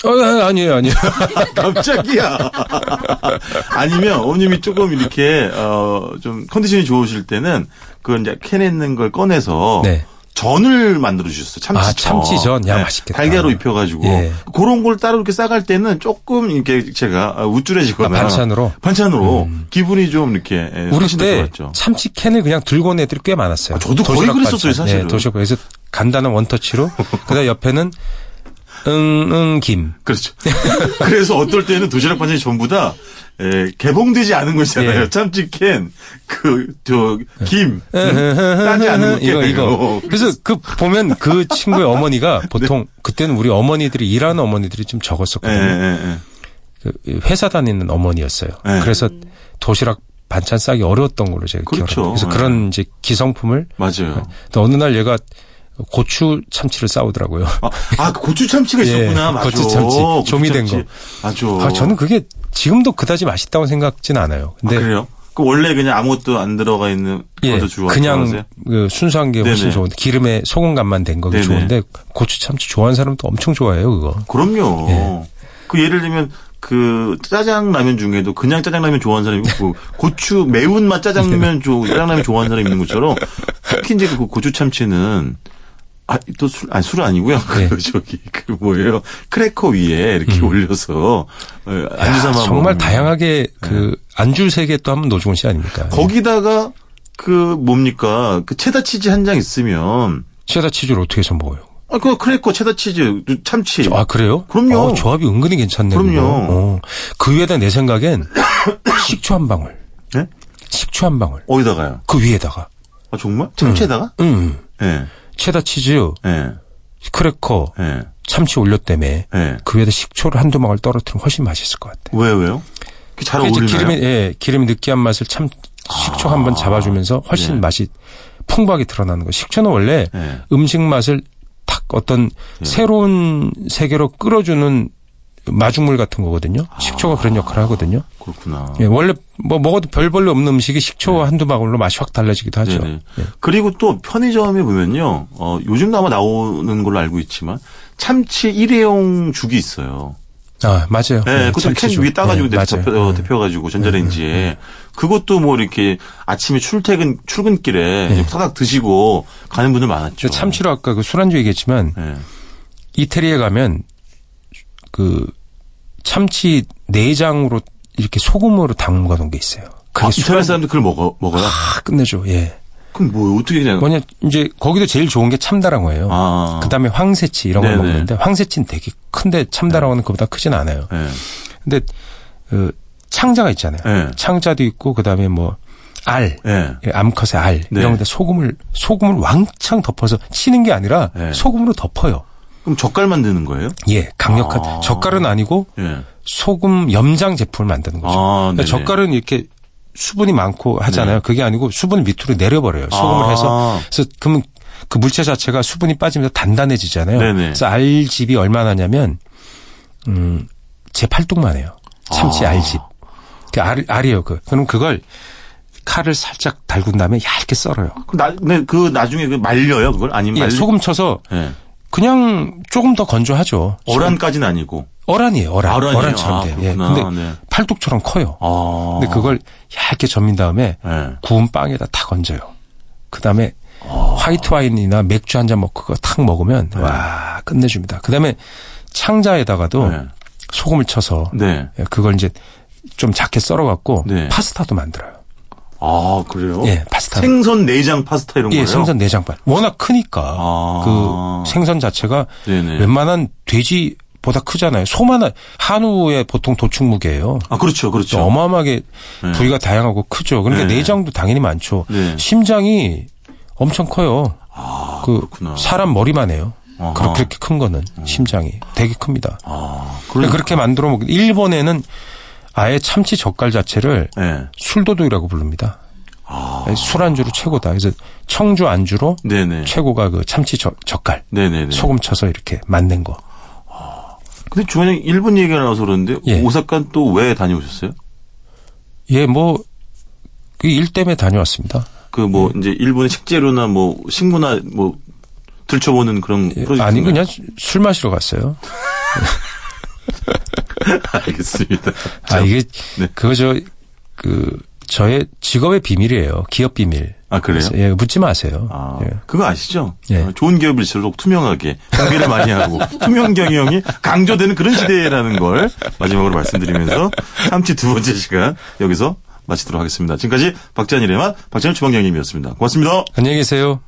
어, 아, 아니에요, 아니에요. 깜짝이야. 아니면 어머님이 조금 이렇게 어 좀 컨디션이 좋으실 때는 그걸 이제 캔에 있는 걸 꺼내서 네. 전을 만들어 주셨어요. 참치전. 아, 참치전? 야, 맛있겠다. 달걀로 입혀 가지고 예. 그런 걸 따로 이렇게 싸갈 때는 조금 이렇게 제가 아, 우쭐해지거나 아, 반찬으로? 음. 반찬으로 기분이 좀 이렇게 예, 우리 때. 참치 캔을 그냥 들고 온 애들이 꽤 많았어요. 아, 저도 거의 그랬었어요, 반찬. 사실은. 네, 도시락. 그래서 간단한 원터치로. 그다음 옆에는 응, 응, 김. 그렇죠. 그래서 어떨 때는 도시락 반찬이 전부 다 에, 개봉되지 않은 것이잖아요. 예. 참치캔, 그, 저, 김, 따지 않은 거 이거, 이거. 그래서 그, 보면 그 친구의 어머니가 네. 보통, 그때는 우리 어머니들이, 일하는 어머니들이 좀 예, 적었었거든요. 예, 예. 그 회사 다니는 어머니였어요. 네. 그래서 도시락 반찬 싸기 어려웠던 걸로 제가 그렇죠. 기억합니다. 그래서 네. 그런 이제 기성품을 맞아요. 또 어느 날 얘가 고추 참치를 싸우더라고요. 아, 아, 고추 참치가 예, 있었구나. 맞아. 고추 참치, 조미된 참치. 맞아. 아, 저는 그게 지금도 그다지 맛있다고 생각진 않아요. 근데 아, 그래요? 그 원래 그냥 아무것도 안 들어가 있는 예. 그냥? 그 순수한 게 훨씬 네네. 좋은데 기름에 소금 간만 된 거기 네네. 좋은데 고추 참치 좋아하는 사람도 엄청 좋아해요 그거. 그럼요. 예. 그 예를 들면 그 짜장라면 중에도 그냥 짜장라면 좋아하는 사람이 있고 고추 매운맛 짜장면 조 짜장라면 좋아하는 사람이 있는 것처럼 특히 이제 그 고추 참치는 아 또 술 아니 술 아니고요. 네. 그 저기 그 뭐예요 크래커 위에 이렇게 올려서 어, 음. 야, 안주 삼아 정말 먹으면. 다양하게 그 안주 세계 또 하면 노중훈 씨 아닙니까? 거기다가 그 뭡니까 그 체다 치즈 한 장 있으면 체다 치즈를 어떻게 해서 먹어요? 아 그 크래커 체다 치즈 참치 아 그래요? 그럼요. 어, 조합이 은근히 괜찮네요. 그럼요. 어. 그 위에다 내 생각엔 식초 한 방울, 네? 식초 한 방울 어디다가요? 그 위에다가, 아 정말 참치에다가? 음, 예. 체다 치즈, 예. 크래커, 예. 참치 올렸다며 예. 그 위에다 식초를 한두 방울 떨어뜨리면 훨씬 맛있을 것 같아. 왜 왜요? 잘 어울리나요? 기름이 예, 기름이 느끼한 맛을 참 식초 한번 잡아주면서 훨씬 네. 맛이 풍부하게 드러나는 거. 식초는 원래 네. 음식 맛을 탁 어떤 새로운 세계로 끌어주는 마중물 같은 거거든요. 식초가 그런 역할을 하거든요. 그렇구나. 예, 원래 뭐 먹어도 별 볼일 없는 음식이 식초 한두 방울로 맛이 확 달라지기도 하죠. 네. 예. 그리고 또 편의점에 보면요, 어, 요즘도 아마 나오는 걸로 알고 있지만 참치 일회용 죽이 있어요. 아 맞아요. 네, 예, 그것도 캔. 위에 따가지고 예, 데펴, 맞아요. 어, 예. 데펴가지고 전자레인지에 그것도 뭐 이렇게 아침에 출퇴근 출근길에 네. 사닥 드시고 가는 분들 많았죠. 참치로 아까 그 술안주 얘기했지만 네. 이태리에 가면 그 참치 내장으로 이렇게 소금으로 담가 놓은 게 있어요. 그게 아, 이탈리아 사람들 그걸 먹어 먹어요? 아, 끝내줘. 예. 그럼 뭐 어떻게 그냥? 뭐냐 이제 거기도 제일 좋은 게 참다랑어예요. 아, 그다음에 황새치 이런 걸 네네. 먹는데 황새치는 되게 큰데 참다랑어는 그보다 크진 않아요. 네. 근데 그 창자가 있잖아요. 네. 창자도 있고 그다음에 뭐 알, 네. 예, 암컷의 알 네. 이런 건데 소금을 소금을 왕창 덮어서 치는 게 아니라 네. 소금으로 덮어요. 그럼 젓갈 만드는 거예요? 예, 강력한 아. 젓갈은 아니고 예. 소금 염장 제품을 만드는 거죠. 아, 그러니까. 젓갈은 이렇게 수분이 많고 하잖아요. 그게 아니고 수분을 밑으로 내려버려요. 소금을 아. 해서. 그래서 그러면 그 물체 자체가 수분이 빠지면서 단단해지잖아요. 네네. 그래서 알집이 얼마나 하냐면 음, 제 팔뚝만 해요. 참치 아. 알집. 그 알, 알이에요. 그. 그럼 그걸 칼을 살짝 달군 다음에 얇게 썰어요. 그 나, 근데 그 나중에 그 말려요 그걸 아니면 예, 말리... 소금 쳐서 예. 그냥 조금 더 건조하죠. 어란까지는 아니고. 어란이에요, 어란. 어란이에요? 어란처럼 아, 돼요. 예. 근데 네. 팔뚝처럼 커요. 아. 근데 그걸 얇게 점민 다음에 예. 구운 빵에다 탁 얹어요. 그 다음에 아. 화이트 와인이나 맥주 한 잔 먹고 그거 탁 먹으면 와 끝내줍니다. 그 다음에 창자에다가도 네. 소금을 쳐서 네. 예, 그걸 이제 좀 작게 썰어갖고 네. 파스타도 만들어요. 아 그래요? 예, 파스타. 생선 내장 파스타 이런 예, 거예요? 생선 내장반. 워낙 크니까 아. 그 생선 자체가 네네. 웬만한 돼지 보다 크잖아요. 소만 한우의 보통 도축 무게예요. 아 그렇죠, 그렇죠. 어마어마하게 네. 부위가 다양하고 크죠. 그러니까 네. 내장도 당연히 많죠. 네. 심장이 엄청 커요. 아 그 그렇구나. 사람 머리만 해요. 아하. 그렇- 그렇게 큰 거는 심장이 되게 큽니다. 아 그러니까 그렇게 만들어 먹. 일본에는 아예 참치 젓갈 자체를 네. 술도둑이라고 부릅니다. 아. 술 안주로 최고다. 그래서 청주 안주로 네네. 최고가 그 참치 젓, 젓갈 네네네. 소금 쳐서 이렇게 만든 거. 근데 주원이 일본 얘기가 나와서 그러는데 예. 오사카 또 왜 다녀오셨어요? 예, 뭐, 그 일 때문에 다녀왔습니다. 그뭐 이제 일본의 식재료나 뭐 식문화 뭐 들춰보는 그런 예, 프로젝트 아니, 그냥 술 마시러 갔어요. 알겠습니다. 아, 이게, 네. 그거 저, 그, 저의 직업의 비밀이에요. 기업 비밀. 아 그래요? 예, 묻지 마세요. 아, 예. 그거 아시죠? 예. 어, 좋은 기업일수록 투명하게 공개를 많이 하고 투명 경영이 강조되는 그런 시대라는 걸 마지막으로 말씀드리면서 참치 두 번째 시간 여기서 마치도록 하겠습니다. 지금까지 박찬일의 맛 박찬일 주방장님이었습니다. 고맙습니다. 안녕히 계세요.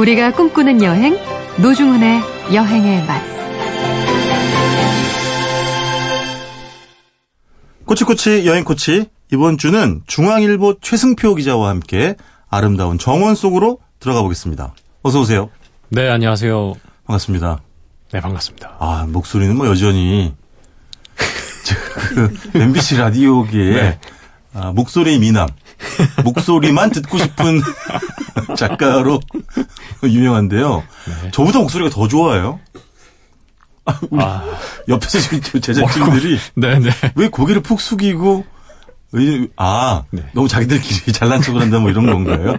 우리가 꿈꾸는 여행 노중훈의 여행의 맛. 코치코치 여행코치 이번 주는 중앙일보 최승표 기자와 함께 아름다운 정원 속으로 들어가 보겠습니다. 어서 오세요. 네, 안녕하세요. 반갑습니다. 네, 반갑습니다. 아 목소리는 뭐 여전히 그 MBC 라디오계에 네. 아, 목소리 미남 목소리만 듣고 싶은 작가로 유명한데요. 네. 저보다 목소리가 더 좋아요. 아, 아, 옆에서 지금 제작진들이 네, 네. 왜 고개를 푹 숙이고 왜- 아 네. 너무 자기들끼리 잘난 척을 한다 뭐 이런 건가요?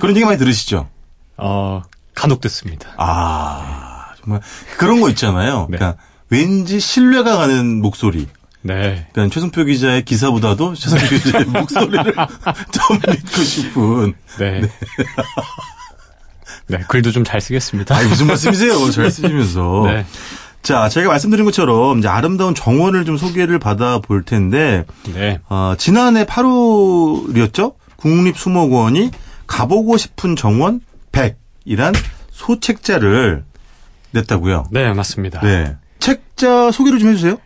그런 얘기 많이 들으시죠? 어, 간혹 듣습니다. 아 정말 그런 거 있잖아요. 네. 그러니까 왠지 신뢰가 가는 목소리. 네. 그러니까 최승표 기자의 기사보다도 최승표 기자의 목소리를 좀 믿고 싶은. 네. 네, 글도 좀 잘 쓰겠습니다. 아 무슨 말씀이세요? 잘 쓰시면서. 네. 자, 제가 말씀드린 것처럼 이제 아름다운 정원을 좀 소개를 받아 볼 텐데 네. 어, 지난해 8월이었죠? 국립수목원이 가보고 싶은 정원 100이란 소책자를 냈다고요. 네, 맞습니다. 네. 책자 소개를 좀 해주세요.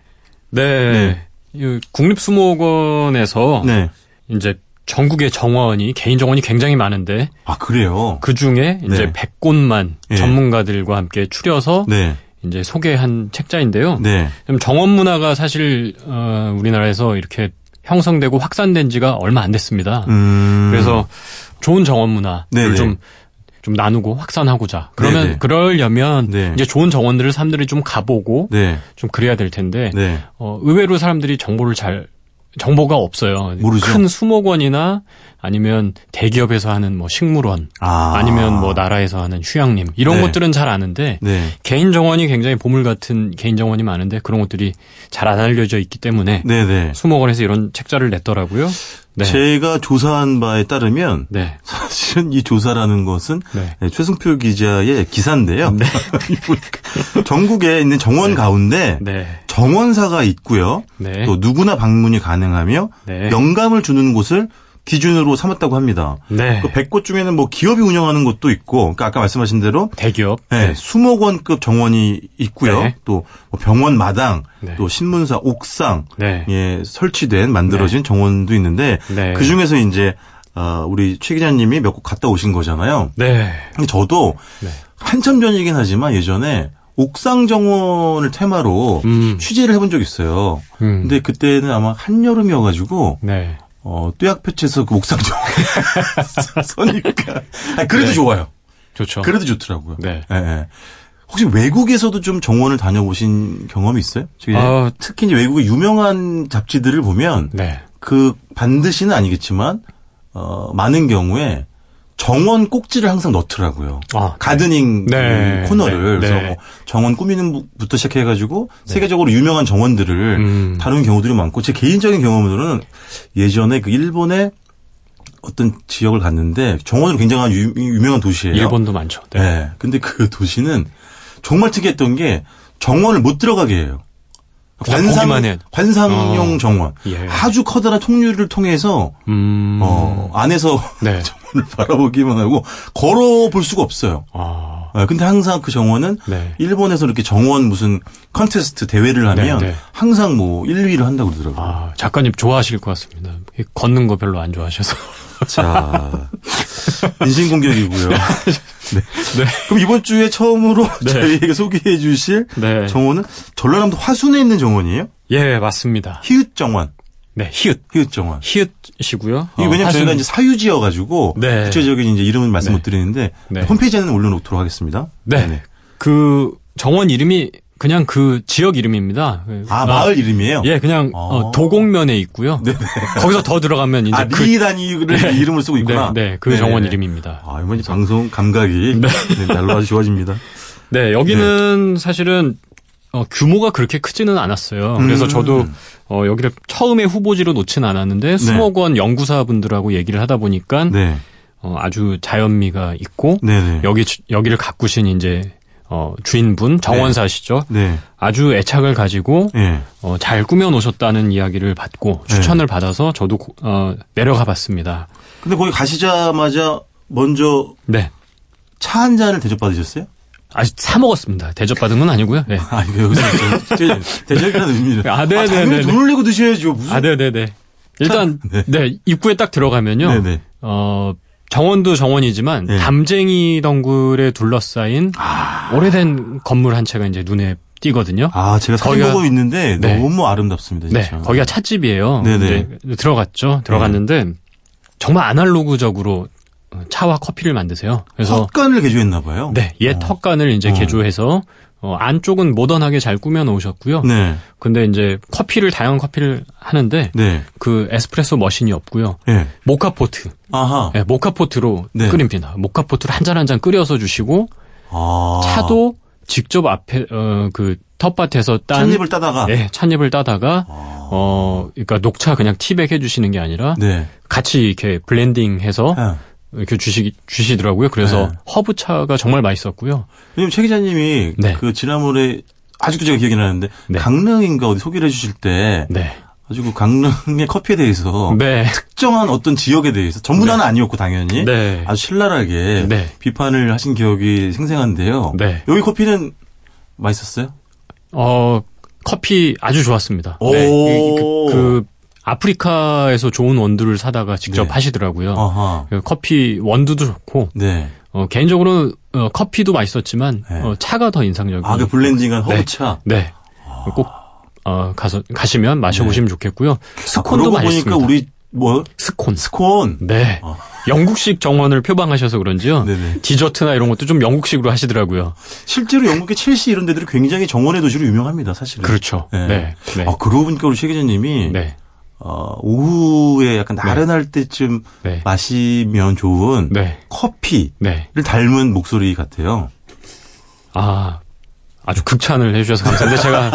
네. 네. 이 국립수목원에서 네. 이제 전국의 정원이 개인 정원이 굉장히 많은데 아 그래요. 그 중에 이제 네. 100곳만 예. 전문가들과 함께 추려서 네. 이제 소개한 책자인데요. 네. 좀 정원 문화가 사실 어, 우리나라에서 이렇게 형성되고 확산된 지가 얼마 안 됐습니다. 음. 그래서 좋은 정원 문화를 네네. 좀, 좀 나누고 확산하고자. 그러면 네네. 그러려면 네. 이제 좋은 정원들을 사람들이 좀 가보고 네. 좀 그래야 될 텐데 네. 어, 의외로 사람들이 정보를 잘 정보가 없어요. 모르죠. 큰 수목원이나 아니면 대기업에서 하는 뭐 식물원 아. 아니면 뭐 나라에서 하는 휴양림 이런 네. 것들은 잘 아는데 네. 개인 정원이 굉장히 보물 같은 개인 정원이 많은데 그런 것들이 잘 안 알려져 있기 때문에 네네. 수목원에서 이런 책자를 냈더라고요. 네. 제가 조사한 바에 따르면 네. 사실은 이 조사라는 것은 네. 네, 최승표 기자의 기사인데요. 보니까 전국에 있는 정원 가운데 네. 정원사가 있고요. 네. 또 누구나 방문이 가능하며 네. 영감을 주는 곳을 기준으로 삼았다고 합니다. 네. 그 100곳 중에는 뭐 기업이 운영하는 곳도 있고, 그러니까 아까 말씀하신 대로 대기업. 네, 수목원급 정원이 있고요. 네. 또뭐 병원 마당, 네. 또 신문사 옥상, 네. 예, 설치된 만들어진 정원도 있는데 네. 그 중에서 이제 어, 우리 최 기자님이 몇 곳 갔다 오신 거잖아요. 네. 근데 저도 네. 한참 전이긴 하지만 예전에 옥상 정원을 테마로 음. 취재를 해본 적이 있어요. 음. 근데 그때는 아마 한여름이어가지고 네. 어, 뚜약볕에서 그 옥상 정원 서니까 아, 그래도 네. 좋아요. 좋죠. 그래도 좋더라고요. 네. 예, 예. 혹시 외국에서도 좀 정원을 다녀보신 경험이 있어요? 아. 특히 이제 외국의 유명한 잡지들을 보면 네. 그 반드시는 아니겠지만 어 많은 경우에 정원 꼭지를 항상 넣더라고요. 아, 가드닝 네. 그 코너를 네. 그래서 네. 뭐 정원 꾸미는 부터 시작해가지고 세계적으로 유명한 정원들을 음. 다루는 경우들이 많고 제 개인적인 경험으로는 예전에 그 일본의 어떤 지역을 갔는데 정원으로 굉장한 유, 유명한 도시예요. 일본도 많죠. 네. 네. 근데 그 도시는 정말 특이했던 게 정원을 못 들어가게 해요. 보기만 해. 관상용 어. 정원. 예. 아주 커다란 통유리를 통해서 음. 어, 안에서 네. 정원을 바라보기만 하고 걸어볼 수가 없어요. 아. 어, 근데 항상 그 정원은 네. 일본에서 이렇게 정원 무슨 컨테스트 대회를 하면 네, 네. 항상 뭐 1, 2위를 한다고 그러더라고요. 아, 작가님 좋아하실 것 같습니다. 걷는 거 별로 안 좋아하셔서. 자, 인신공격이고요. 네. 네. 그럼 이번 주에 처음으로 네. 저희에게 소개해 주실 네. 정원은 전라남도 화순에 있는 정원이에요? 예, 맞습니다. 히읗 정원. 네, 히읗. 히읗 정원. 히읗이고요. 이게 어, 왜냐면 하순- 저희가 이제 사유지여가지고 네. 구체적인 이제 이름은 말씀 네. 못 드리는데 네. 홈페이지에는 올려놓도록 하겠습니다. 네. 그 정원 이름이 그냥 그 지역 이름입니다. 아, 마을 이름이에요? 예, 그냥 아. 어, 도곡면에 있고요. 거기서 더 들어가면 이제 아, 그 리단이를 이름을 쓰고 있구나. 네, 네, 그 네, 정원 네. 이름입니다. 아, 이번 방송 감각이 네. 날로 아주 좋아집니다. 네, 여기는 사실은 어, 규모가 그렇게 크지는 않았어요. 그래서 음. 저도 어, 여기를 처음에 후보지로 놓지는 않았는데 수목원 연구사분들하고 얘기를 하다 보니까 네. 어, 아주 자연미가 있고 네네. 여기 주- 여기를 가꾸신 이제 어, 주인분 정원사 시죠. 네. 아주 애착을 가지고 네. 어, 잘 꾸며 놓으셨다는 이야기를 받고 네. 추천을 받아서 저도 고- 어, 내려가 봤습니다. 근데 거기 가시자마자 먼저 네. 차 한 잔을 대접받으셨어요? 아직 사 먹었습니다. 대접받은 건 아니고요. 네. 아, 이거 여기서 대접이라는 의미를. 아, 네, 네, 당연히 네, 네. 돈을 내고 드셔야죠. 무슨. 아, 네 네 네. 일단, 네. 네. 입구에 딱 들어가면요. 네 네. 어, 정원도 정원이지만, 네. 담쟁이 덩굴에 둘러싸인 오래된 건물 한 채가 이제 눈에 띄거든요. 아, 제가 사진 거기가- 보고 있는데 네. 너무 아름답습니다. 네. 진짜. 거기가 찻집이에요. 네네. 이제 들어갔죠. 들어갔는데, 정말 아날로그적으로 차와 커피를 만드세요. 그래서, 헛간을 개조했나 봐요. 네. 옛 턱간을 이제 어. 개조해서, 어, 안쪽은 모던하게 잘 꾸며 놓으셨고요. 네. 근데 이제 커피를, 다양한 커피를 하는데, 네. 그 에스프레소 머신이 없고요. 네. 모카포트. 아하. 네, 모카포트로 네. 끓입니다. 모카포트를 한 잔 한 잔 끓여서 주시고 아. 차도 직접 앞에 어, 그 텃밭에서 딴 찻잎을 따다가. 예, 찻잎을 따다가 아. 어 그러니까 녹차 그냥 티백 해 주시는 게 아니라 네. 같이 이렇게 블렌딩해서 아. 이렇게 주시 주시더라고요. 그래서 네. 허브 차가 정말 맛있었고요. 왜냐면 최 기자님이 네. 그 지난번에 아직도 제가 기억이 나는데 네. 강릉인가 어디 소개를 해 주실 때 네. 아주 그 강릉의 커피에 대해서 네. 특정한 어떤 지역에 대해서 전부 다는 아니었고 당연히 네. 아주 신랄하게 네. 비판을 하신 기억이 생생한데요. 네. 여기 커피는 맛있었어요? 어 커피 아주 좋았습니다. 오. 네. 그, 그- 그 아프리카에서 좋은 원두를 사다가 직접 네. 하시더라고요. 아하. 그 커피 원두도 좋고 네. 어, 개인적으로 어, 커피도 맛있었지만 네. 어, 차가 더 인상적이고 아, 그 블렌딩한 네. 허브차. 네. 꼭 어, 가서 가시면 마셔보시면 좋겠고요. 아, 스콘도 그러고 맛있습니다. 보니까 우리 뭐 스콘. 스콘. 네. 어. 영국식 정원을 표방하셔서 그런지요. 네네. 디저트나 이런 것도 좀 영국식으로 하시더라고요. 실제로 영국의 첼시 이런 데들이 굉장히 정원의 도시로 유명합니다, 사실은. 그렇죠. 네. 네. 네. 아, 그러고 보니까 우리 최 기자님이 네. 어, 오후에 약간 나른할 때쯤 네. 마시면 좋은 네. 커피를 네. 닮은 목소리 같아요. 아, 아주 극찬을 해주셔서 감사한데 제가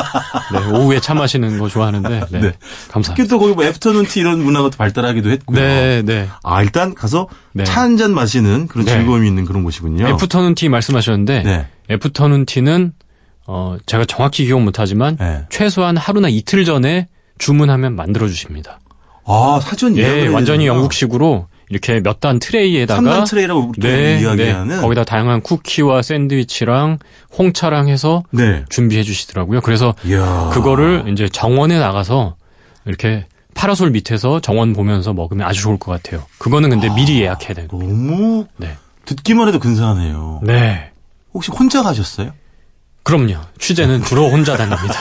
네, 오후에 차 마시는 거 좋아하는데 네, 네. 감사합니다. 특히 또 거기 뭐 애프터눈 티 이런 문화가 또 발달하기도 했고요. 네, 네. 아, 일단 가서 네. 차한 잔 마시는 그런 네. 즐거움이 있는 그런 곳이군요. afternoon tea 말씀하셨는데 네. afternoon tea는 어 제가 정확히 기억 못하지만 네. 최소한 하루나 이틀 전에 주문하면 만들어 주십니다. 아, 사전 예, 완전히. 영국식으로 이렇게 몇 단 트레이에다가 3단 트레이라고 보통 네, 이야기하는 네. 거기다 다양한 쿠키와 샌드위치랑 홍차랑 해서 네. 준비해 주시더라고요. 그래서 이야. 그거를 이제 정원에 나가서 이렇게 파라솔 밑에서 정원 보면서 먹으면 아주 좋을 것 같아요. 그거는 근데 미리 예약해야 되고. 너무 네. 듣기만 해도 근사하네요. 네. 혹시 혼자 가셨어요? 그럼요. 취재는 주로 혼자 다닙니다.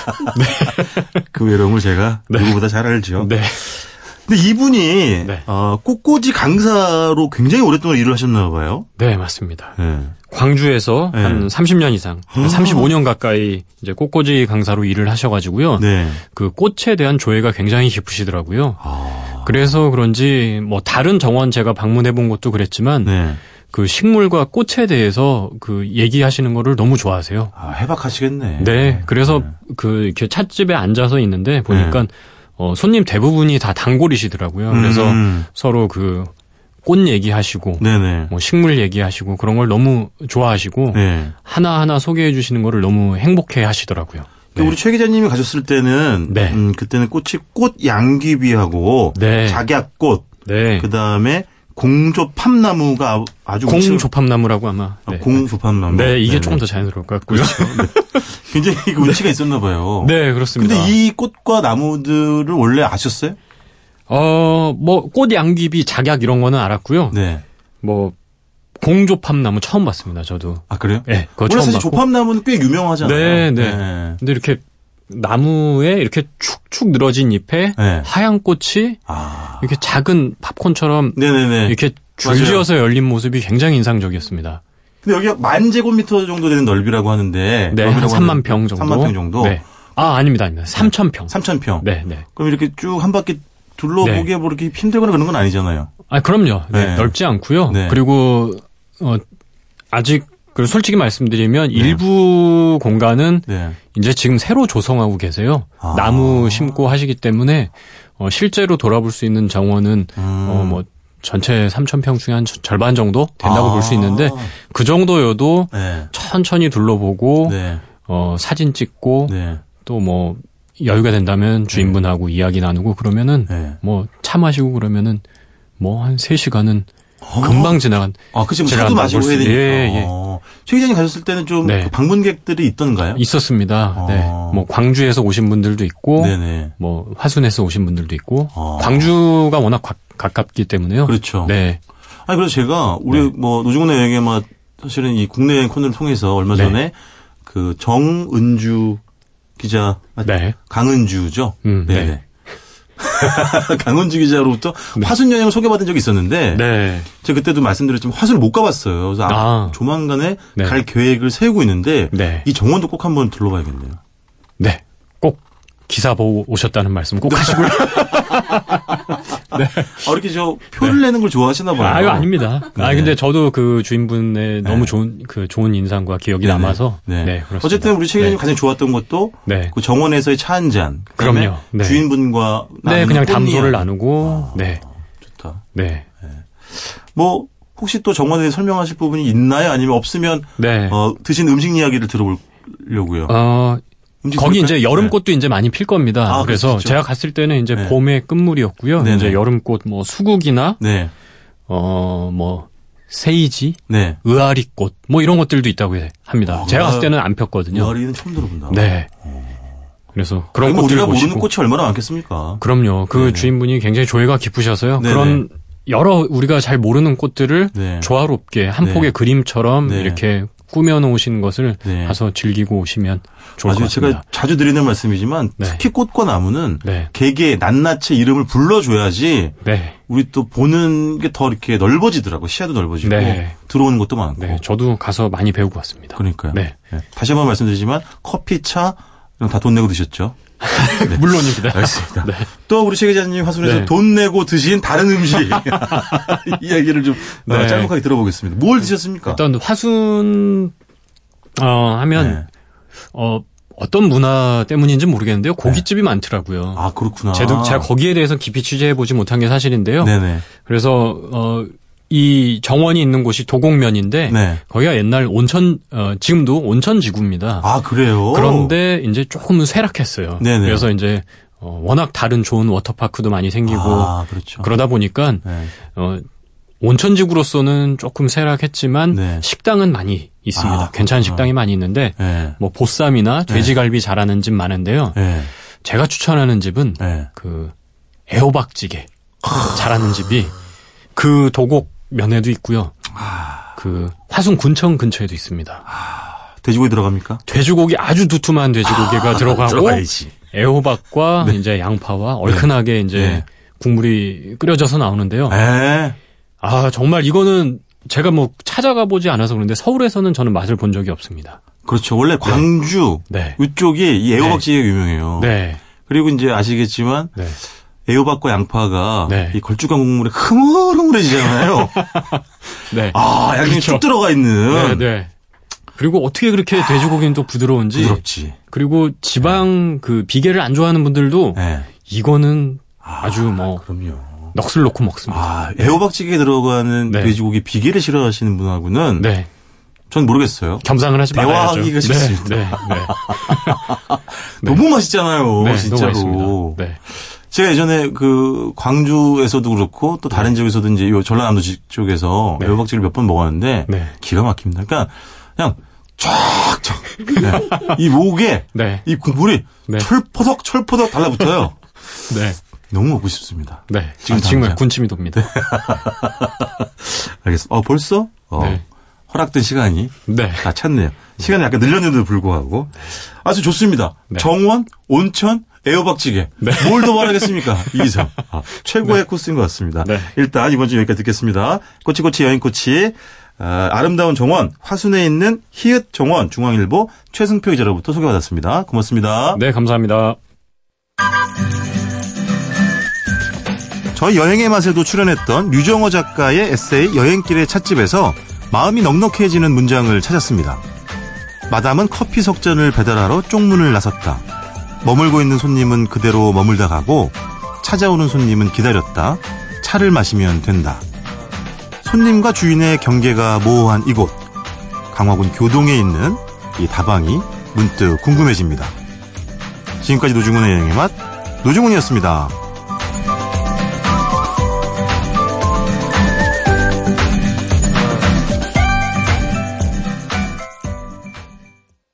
그 외로움을 제가 네. 누구보다 잘 알죠. 네. 근데 이분이 네. 어, 꽃꽂이 강사로 굉장히 오랫동안 일을 하셨나 봐요. 네, 맞습니다. 네. 광주에서 네. 한 30년 이상, 한 35년 가까이 이제 꽃꽂이 강사로 일을 하셔가지고요. 네. 그 꽃에 대한 조예가 굉장히 깊으시더라고요. 아, 그래서 그런지 뭐 다른 정원 제가 방문해 본 것도 그랬지만 네. 그 식물과 꽃에 대해서 그 얘기하시는 거를 너무 좋아하세요. 아, 해박하시겠네. 네. 그래서 그 이렇게 찻집에 앉아서 있는데 보니까 어 손님 대부분이 다 단골이시더라고요. 그래서 음. 서로 그 꽃 얘기하시고 네네. 뭐 식물 얘기하시고 그런 걸 너무 좋아하시고 네. 하나하나 소개해 주시는 거를 너무 행복해 하시더라고요. 그 우리 최 기자님이 가셨을 때는 네. 음, 그때는 꽃이 꽃 양귀비하고 네. 작약꽃 네. 그 다음에 공조팝나무가 아주 공조팝나무라고 아마. 아, 네. 공조팝나무. 네, 이게 네네. 조금 더 자연스러울 것 같고요. 굉장히 그 운치가 있었나 봐요. 네, 그렇습니다. 근데 이 꽃과 나무들을 원래 아셨어요? 어, 뭐, 꽃 양귀비, 작약 이런 거는 알았고요. 네. 뭐, 공조팝나무 처음 봤습니다, 저도. 아 그래요? 네, 그거 원래 처음 사실 봤고. 조팝나무는 꽤 유명하잖아요. 네, 네. 근데 이렇게 나무에 이렇게 축축 늘어진 잎에 네. 하얀 꽃이 아. 이렇게 작은 팝콘처럼 네네네. 이렇게. 줄지어서 열린 모습이 굉장히 인상적이었습니다. 근데 여기가 만 제곱미터 정도 되는 넓이라고 하는데. 네, 한 넓이라고 3만 하는데 평 정도. 3만 평 정도. 네. 아, 아닙니다, 아닙니다. 3천 평. 3천 평. 네, 네. 그럼 이렇게 쭉 한 바퀴 둘러보기에 뭐 이렇게 힘들거나 그런 건 아니잖아요. 아, 그럼요. 네, 네. 넓지 않고요. 네. 그리고 어 아직 그 솔직히 말씀드리면 일부 공간은 네. 이제 지금 새로 조성하고 계세요. 아. 나무 심고 하시기 때문에 어 실제로 돌아볼 수 있는 정원은 음. 어 뭐 전체 3,000평 중에 한 저- 절반 정도 된다고 아. 볼수 있는데 그 정도여도 네. 천천히 둘러보고 네. 어 사진 찍고 네. 또뭐 여유가 된다면 주인분하고 이야기 나누고 그러면은 네. 뭐차 마시고 그러면은 뭐 한 3시간은 금방 지나간 아, 그치, 뭐 차도 마시고 볼 해야 수- 되니까. 예, 예. 어. 최 기자님 가셨을 때는 좀 네. 그 방문객들이 있던가요? 있었습니다. 어. 네. 뭐 광주에서 오신 분들도 있고 네네. 뭐 화순에서 오신 분들도 있고 어. 광주가 워낙 가, 가깝기 때문에요. 그렇죠. 네. 아니, 그래서 제가 우리 네. 뭐 노중훈 여행에 막 사실은 이 국내 여행 코너를 통해서 얼마 네. 전에 그 정은주 기자, 아, 네. 강은주죠? 음. 네. 강은주 기자로부터 화순 여행을 소개받은 적이 있었는데 네. 제가 그때도 말씀드렸지만 화순을 못 가봤어요. 그래서 아, 아. 조만간에 네. 갈 계획을 세우고 있는데 네. 이 정원도 꼭 한번 둘러봐야겠네요. 네. 꼭 기사 보고 오셨다는 말씀 꼭 하시고요. 아, 이렇게 저 표를 내는 걸 좋아하시나 봐요. 아유 아닙니다. 아 네. 근데 저도 그 주인분의 너무 좋은 그 좋은 인상과 기억이 네네. 남아서 네. 네, 그렇습니다. 어쨌든 우리 최 기자님 네. 가장 좋았던 것도 네. 그 정원에서의 차 한 잔. 그럼요. 네. 주인분과 네, 그냥 꽃 담소를. 나누고 네. 좋다. 네. 뭐 혹시 또 정원에 대해 설명하실 부분이 있나요? 아니면 없으면 네. 어, 드신 음식 이야기를 들어보려고요. 어, 거기? 이제 여름꽃도 이제 많이 필 겁니다. 아, 그래서 그렇죠. 제가 갔을 때는 이제 네. 봄의 끝물이었고요. 네네. 이제 여름꽃 뭐 수국이나 네. 어뭐 세이지, 네. 의아리꽃 뭐 이런 것들도 있다고 합니다. 아, 제가 갔을 의아- 때는 안 폈거든요. 머리는 처음 들어본다. 네. 그래서 그런 아니, 뭐 꽃들을 우리가 모르는 보시고 꽃이 얼마나 많겠습니까? 그럼요. 그 네네. 주인분이 굉장히 조예가 깊으셔서요. 네네. 그런 여러 우리가 잘 모르는 꽃들을 네. 조화롭게 한 네. 폭의 그림처럼 네. 이렇게 꾸며 놓으신 것을 네. 가서 즐기고 오시면 좋을 것 아주 같습니다. 제가 자주 드리는 말씀이지만 네. 특히 꽃과 나무는 네. 개개 낱낱이 이름을 불러줘야지 네. 우리 또 보는 게 더 이렇게 넓어지더라고 시야도 넓어지고 네. 들어오는 것도 많고 네, 저도 가서 많이 배우고 왔습니다. 그러니까요. 다시 한번 말씀드리지만 커피, 차 이런 다 돈 내고 드셨죠? 물론입니다. 알겠습니다. 네. 또 우리 최 기자님 화순에서 네. 돈 내고 드신 다른 음식 이야기를 좀 어, 네. 짤막하게 들어보겠습니다. 뭘 드셨습니까? 일단 화순 어 하면 네. 어 어떤 문화 때문인지 모르겠는데요. 고깃집이 많더라고요. 아 그렇구나. 제가, 제가 거기에 대해서 깊이 취재해 보지 못한 게 사실인데요. 네네. 그래서 어, 이 정원이 있는 곳이 도곡면인데 네. 거기가 옛날 온천 어, 지금도 온천 지구입니다. 아 그래요. 그런데 이제 조금은 쇠락했어요. 네네. 그래서 이제 어, 워낙 다른 좋은 워터파크도 많이 생기고 아 그렇죠. 그러다 보니까 네. 어, 온천지구로서는 조금 쇠락했지만 네. 식당은 많이 있습니다. 아, 괜찮은. 식당이 많이 있는데 네. 뭐 보쌈이나 돼지갈비 잘하는 집 많은데요. 네. 제가 추천하는 집은 네. 그 애호박찌개 잘하는 집이 그 도곡 면에도 있고요. 그 화순 군청 근처에도 있습니다. 돼지고기 들어갑니까? 돼지고기 아주 두툼한 돼지고기가 들어가고 들어가야지. 애호박과 이제 양파와 얼큰하게 이제 네. 국물이 끓여져서 나오는데요. 에. 아 정말 이거는 제가 뭐 찾아가 보지 않아서 그런데 서울에서는 저는 맛을 본 적이 없습니다. 그렇죠. 원래 광주 네. 이쪽이 이 유명해요. 네. 그리고 이제 아시겠지만 네. 애호박과 양파가 네. 이 걸쭉한 국물에 흐물흐물해지잖아요. 네. 아, 양념이 그렇죠. 쭉 들어가 있는. 네, 네. 그리고 어떻게 그렇게 돼지고기는 또 부드러운지. 부드럽지. 그리고 지방 그 비계를 안 좋아하는 분들도 네. 이거는 아 주 뭐 그럼요. 넋을 놓고 먹습니다. 아, 애호박찌개에 들어가는 네. 돼지고기 비계를 싫어하시는 분하고는 네. 전 모르겠어요. 겸상을 하지 말아야죠. 대화하기가 네, 쉽습니다. 네, 네. 네. 너무 맛있잖아요. 네, 너무 진짜로. 맛있습니다. 네. 제가 예전에 그 광주에서도 그렇고 또 다른 지역에서도 이제 요 전라남도 지- 쪽에서 네. 애호박찌개를 몇 번 먹었는데 네. 기가 막힙니다. 그러니까 그냥 쫙쫙 네. 이 목에 네. 이 국물이 네. 철포덕 철포덕 달라붙어요. 네. 너무 먹고 싶습니다. 네. 지금 지금 정말. 군침이 돕니다. 알겠습니다. 어 벌써 어, 네. 허락된 시간이 네. 다 찼네요. 시간이 약간 늘렸는데도 불구하고 아주 좋습니다. 네. 정원, 온천, 애호박찌개. 뭘더 바라겠습니까? 이상 아, 최고의 코스인 것 같습니다. 네. 일단 이번 주 여기까지 듣겠습니다. 꼬치꼬치 여행꼬치 아, 아름다운 정원 화순에 있는 히읗 정원 중앙일보 최승표 기자로부터 소개받았습니다. 고맙습니다. 네, 감사합니다. 저희 여행의 맛에도 출연했던 류정호 작가의 에세이 여행길의 찻집에서 마음이 넉넉해지는 문장을 찾았습니다. 마담은 커피 석잔을 배달하러 쪽문을 나섰다. 머물고 있는 손님은 그대로 머물다 가고 찾아오는 손님은 기다렸다. 차를 마시면 된다. 손님과 주인의 경계가 모호한 이곳. 강화군 교동에 있는 이 다방이 문득 궁금해집니다. 지금까지 노중훈의 여행의 맛, 노중훈이었습니다.